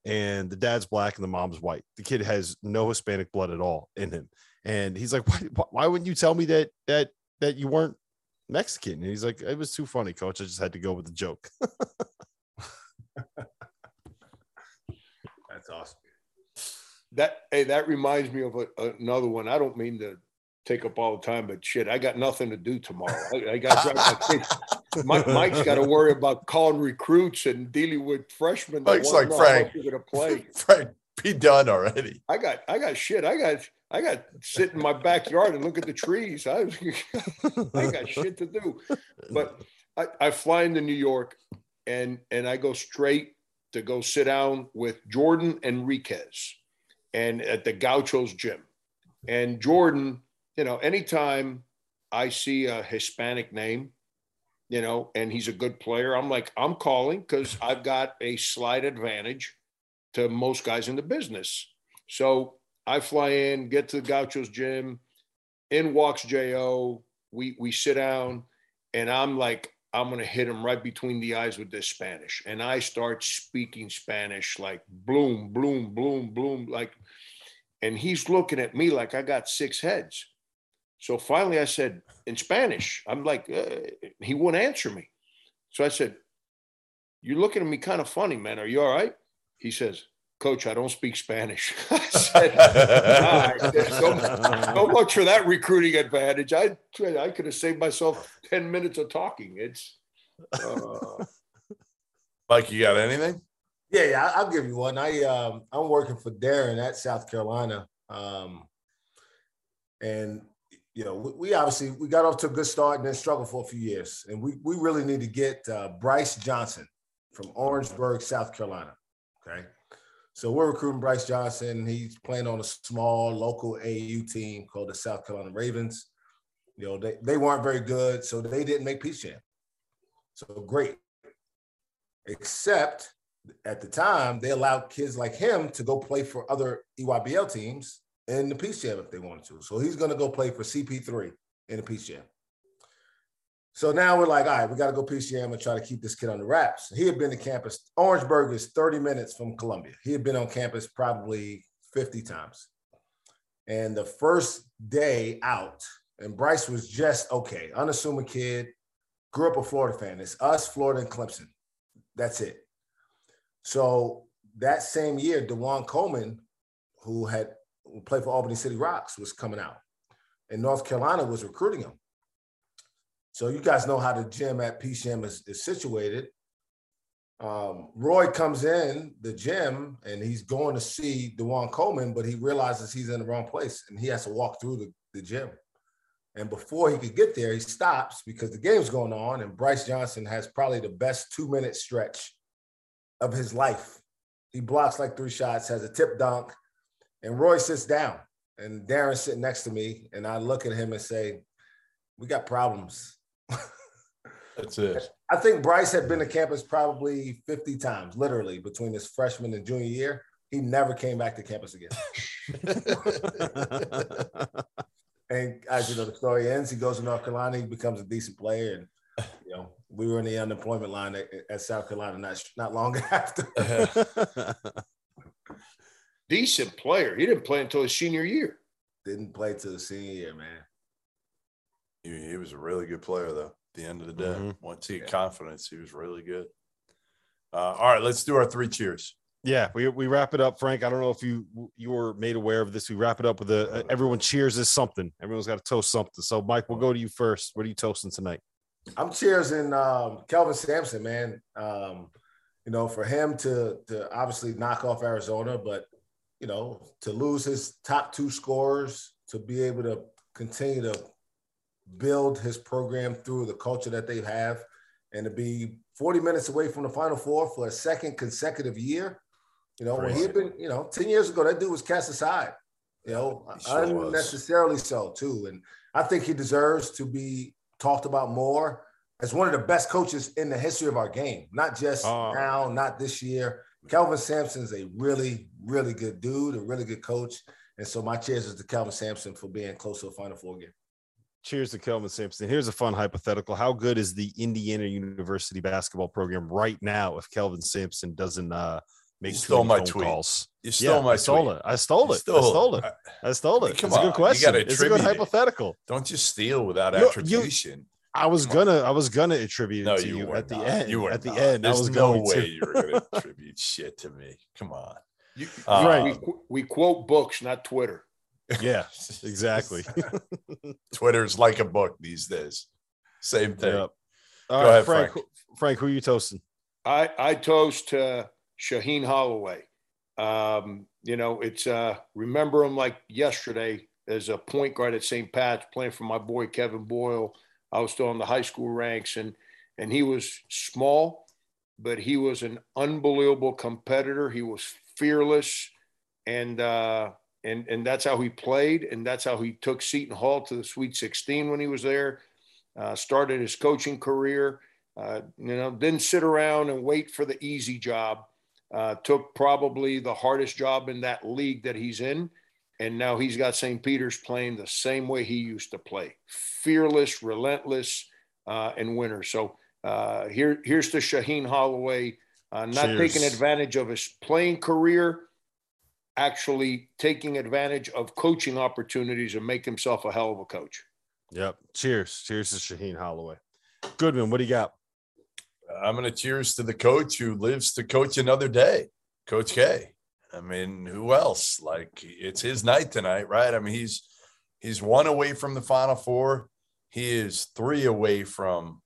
and the dad's black and the mom's white. The kid has no Hispanic blood at all in him, and he's like, "Why, why wouldn't you tell me that that that you weren't Mexican?" And he's like, "It was too funny, coach. I just had to go with the joke." that's awesome. That hey, that reminds me of a, another one. I don't mean to take up all the time, but shit, I got nothing to do tomorrow. I, I got my kids. Mike, Mike's got to worry about calling recruits and dealing with freshmen. that Mike's like, "Frank." You're gonna play. Frank, be done already. I got I got shit. I got I got sit in my backyard and look at the trees. I I got shit to do. But I, I fly into New York and and I go straight to go sit down with Jordan Enriquez and at the Gauchos gym. And Jordan, you know, anytime I see a Hispanic name, you know, and he's a good player, I'm like, I'm calling because I've got a slight advantage to most guys in the business. So I fly in, get to the Gauchos gym, in walks Jo. We we sit down, and I'm like, I'm gonna hit him right between the eyes with this Spanish, and I start speaking Spanish like bloom, bloom, bloom, bloom, like, and he's looking at me like I got six heads. So finally, I said in Spanish, I'm like, uh, he wouldn't answer me. So I said, "You're looking at me kind of funny, man. Are you all right?" He says, Coach, I don't speak Spanish. I said, "All right, so, so much for that recruiting advantage. I I could have saved myself 10 minutes of talking. It's uh, Mike, you got anything? Yeah, yeah, I- I'll give you one. I um I'm working for Darrin at South Carolina. Um and you know, we, we obviously we got off to a good start and then struggled for a few years. And we we really need to get uh, Brice Johnson from Orangeburg, South Carolina. Okay. So we're recruiting Brice Johnson. He's playing on a small local AU team called the South Carolina Ravens. You know, they, they weren't very good, so they didn't make Peach Jam. So great. Except at the time, they allowed kids like him to go play for other EYBL teams in the Peach Jam if they wanted to. So he's going to go play for CP3 in the Peach Jam. So now we're like, all right, we got to go Peach Jam and try to keep this kid on the wraps. He had been to campus. Orangeburg is 30 minutes from Columbia. He had been on campus probably 50 times. And the first day out, and Brice was just okay, unassuming kid, grew up a Florida fan. It's us, Florida, and Clemson. That's it. So that same year, Dewan Coleman, who had played for Albany City Rocks, was coming out, and North Carolina was recruiting him. So you guys know how the gym at PCM is, is situated. Um, Roy comes in the gym and he's going to see Dewan Coleman, but he realizes he's in the wrong place and he has to walk through the, the gym. And before he could get there, he stops because the game's going on, and Brice Johnson has probably the best two minute stretch of his life. He blocks like three shots, has a tip dunk, and Roy sits down. And Darrin's sitting next to me, and I look at him and say, We got problems. That's it. I think Brice had been to campus probably 50 times, literally, between his freshman and junior year. He never came back to campus again. and as you know, the story ends. He goes to North Carolina. He becomes a decent player, and you know, we were in the unemployment line at, at South Carolina not not long after. Decent player. He didn't play until his senior year. Didn't play till the senior year, man. He, he was a really good player, though. At the end of the day, Mhm. once he had confidence, he was really good. Uh, all right, let's do our three cheers. Yeah, we, we wrap it up, Frank. I don't know if you you were made aware of this. We wrap it up with a, everyone cheers is something. Everyone's got to toast something. So, Mike, we'll go to you first. What are you toasting tonight? I'm cheersing um, Kelvin Sampson, man. Um, you know, for him to to obviously knock off Arizona, but you know, to lose his top two scorers, to be able to continue to build his program through the culture that they have, and to be 40 minutes away from the Final Four for a second consecutive year. You know, when he had been, you know, 10 years ago, that dude was cast aside. You know, sure was. unnecessarily so too. And I think he deserves to be talked about more as one of the best coaches in the history of our game, not just Oh. now, not this year. Kelvin Sampson's a really, really good dude, a really good coach. And so my cheers is to Kelvin Sampson for being close to a Final Four game. Cheers to Kelvin Sampson. Here's a fun hypothetical. How good is the Indiana University basketball program right now if Kelvin Sampson doesn't uh, make You too stole many my phone tweet. calls? You stole yeah, my I stole tweet. it. I stole You it. I stole it. I stole I mean, it. come it's a good question. gotta It's a good attribute it. hypothetical. Don't just steal without You- you- attribution. I was gonna I was gonna attribute it No, to you, you, were at the not. end. You were at the not. end, I There's was no going way to. you were going to attribute shit to me. Come on. You, Uh, Right. we, we quote books, not Twitter. yeah, exactly. Twitter's like a book these days. Same thing. Yep. Go All right, ahead, Frank. Frank. Frank, who are you toasting? I, I toast uh, Shaheen Holloway. Um, you know, it's uh, remember him like yesterday as a point guard at St. Pat's playing for my boy Kevin Boyle. I was still in the high school ranks, and and he was small, but he was an unbelievable competitor. He was fearless, and uh, and and that's how he played, and that's how he took Seton Hall to the Sweet 16 when he was there. Uh, started his coaching career. Uh, you know, didn't sit around and wait for the easy job. Uh, took probably the hardest job in that league that he's in. And now he's got St. Peter's playing the same way he used to play fearless, relentless, uh, and winner. So uh, here, here's to Shaheen Holloway, uh, not Cheers. taking advantage of his playing career, actually taking advantage of coaching opportunities and make himself a hell of a coach. Yep. Cheers. Cheers to Shaheen Holloway. Goodman, what do you got? I'm going to cheers to the coach who lives to coach another day, Coach K. I mean, who else? Like it's his night tonight, right? I mean, he's he's one away from the Final Four. He is three away from.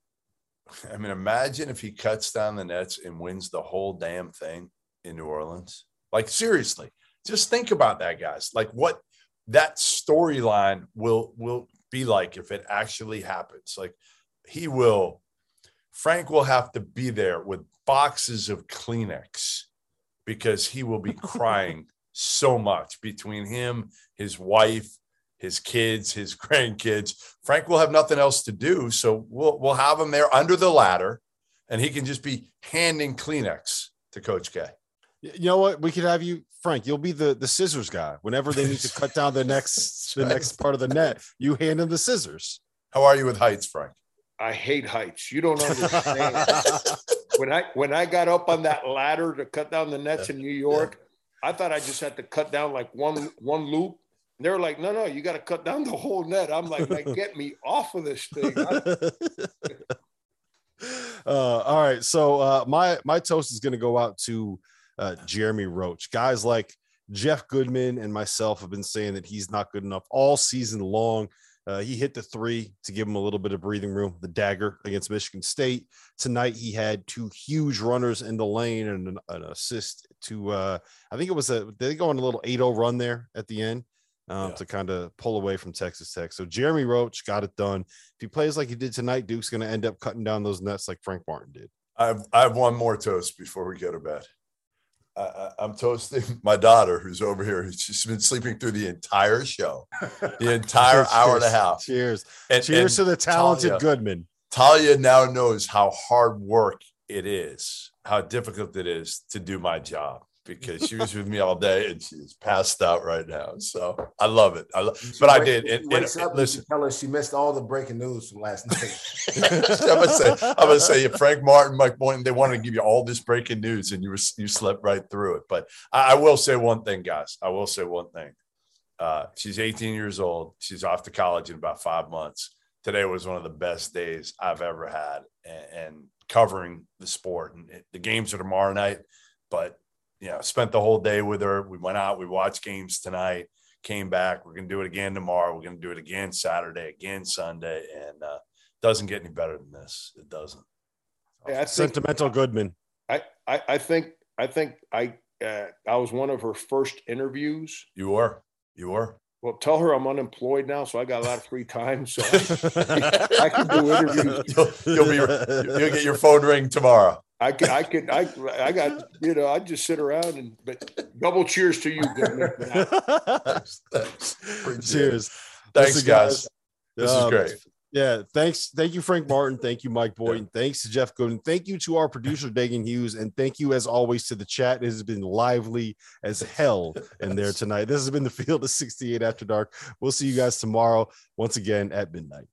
I mean, imagine if he cuts down the nets and wins the whole damn thing in New Orleans. Like seriously, just think about that, guys. Like what that storyline will will be like if it actually happens. Like he will Frank will have to be there with boxes of Kleenex because he will be crying so much between him, his wife, his kids, his grandkids. Frank will have nothing else to do, so we'll we'll have him there under the ladder, and he can just be handing Kleenex to Coach K. Y- You know what? We could have you, Frank. You'll be the the scissors guy. Whenever they need to cut down the next the next part of the net, you hand them the scissors. How are you with heights, Frank? I hate heights. You don't understand. when I when I got up on that ladder to cut down the nets in New York, I thought I just had to cut down like one one loop. And they were like, "No, no, you got to cut down the whole net." I'm like, "Man, "Get me off of this thing!" Uh, all right. So uh, my my toast is going to go out to uh, Jeremy Roach. Guys like Jeff Goodman and myself have been saying that he's not good enough all season long. Uh, he hit the three to give him a little bit of breathing room. The dagger against Michigan State tonight. He had two huge runners in the lane and an, an assist to. Uh, I think it was a. They go on a little 8-0 run there at the end? Um, Yeah. to kind of pull away from Texas Tech. So Jeremy Roach got it done. If he plays like he did tonight, Duke's going to end up cutting down those nets like Frank Martin did. I have, I have one more toast before we go to bed. I, I'm toasting my daughter, who's over here. She's been sleeping through the entire show, the entire hour and a half. Cheers. And, Cheers to the talented Talia- Goodman. Talia now knows how hard work it is, how difficult it is to do my job because she was with me all day and she's passed out right now. So I love it. I love, She but I did. And, and- and listen, tell her she missed all the breaking news from last night. I'm gonna say, I'm gonna say, Frank Martin, Mike Boynton, they wanted to give you all this breaking news, and you were you slept right through it. But I, I will say one thing, guys. I will say one thing. Uh, she's 18 years old. She's off to college in about five months. Today was one of the best days I've ever had, and, and covering the sport. And it, the games are tomorrow night, but you know, spent the whole day with her. We went out, we watched games tonight, came back. We're gonna do it again tomorrow. We're gonna do it again Saturday, again Sunday, and uh, doesn't get any better than this. It doesn't. I think, Sentimental Goodman. I, I, I think I think I uh, I was one of her first interviews. You were. You were. Well, tell her I'm unemployed now, so I got a lot of free time. So I, I can do interviews. You'll, you'll be. You'll get your phone ring tomorrow. I could, I could, I, I got, you know, I just sit around and, but double cheers to you. Goodman. Thanks. Thanks. Cheers. Thanks, Listen, guys. This is um, great. Yeah, thanks. Thank you, Frank Martin. Thank you, Mike Boyd. Thanks to Jeff Gooden. Thank you to our producer, Dagan Hughes. And thank you, as always, to the chat. It has been lively as hell in there tonight. This has been the Field of 68 After Dark. We'll see you guys tomorrow, once again at midnight.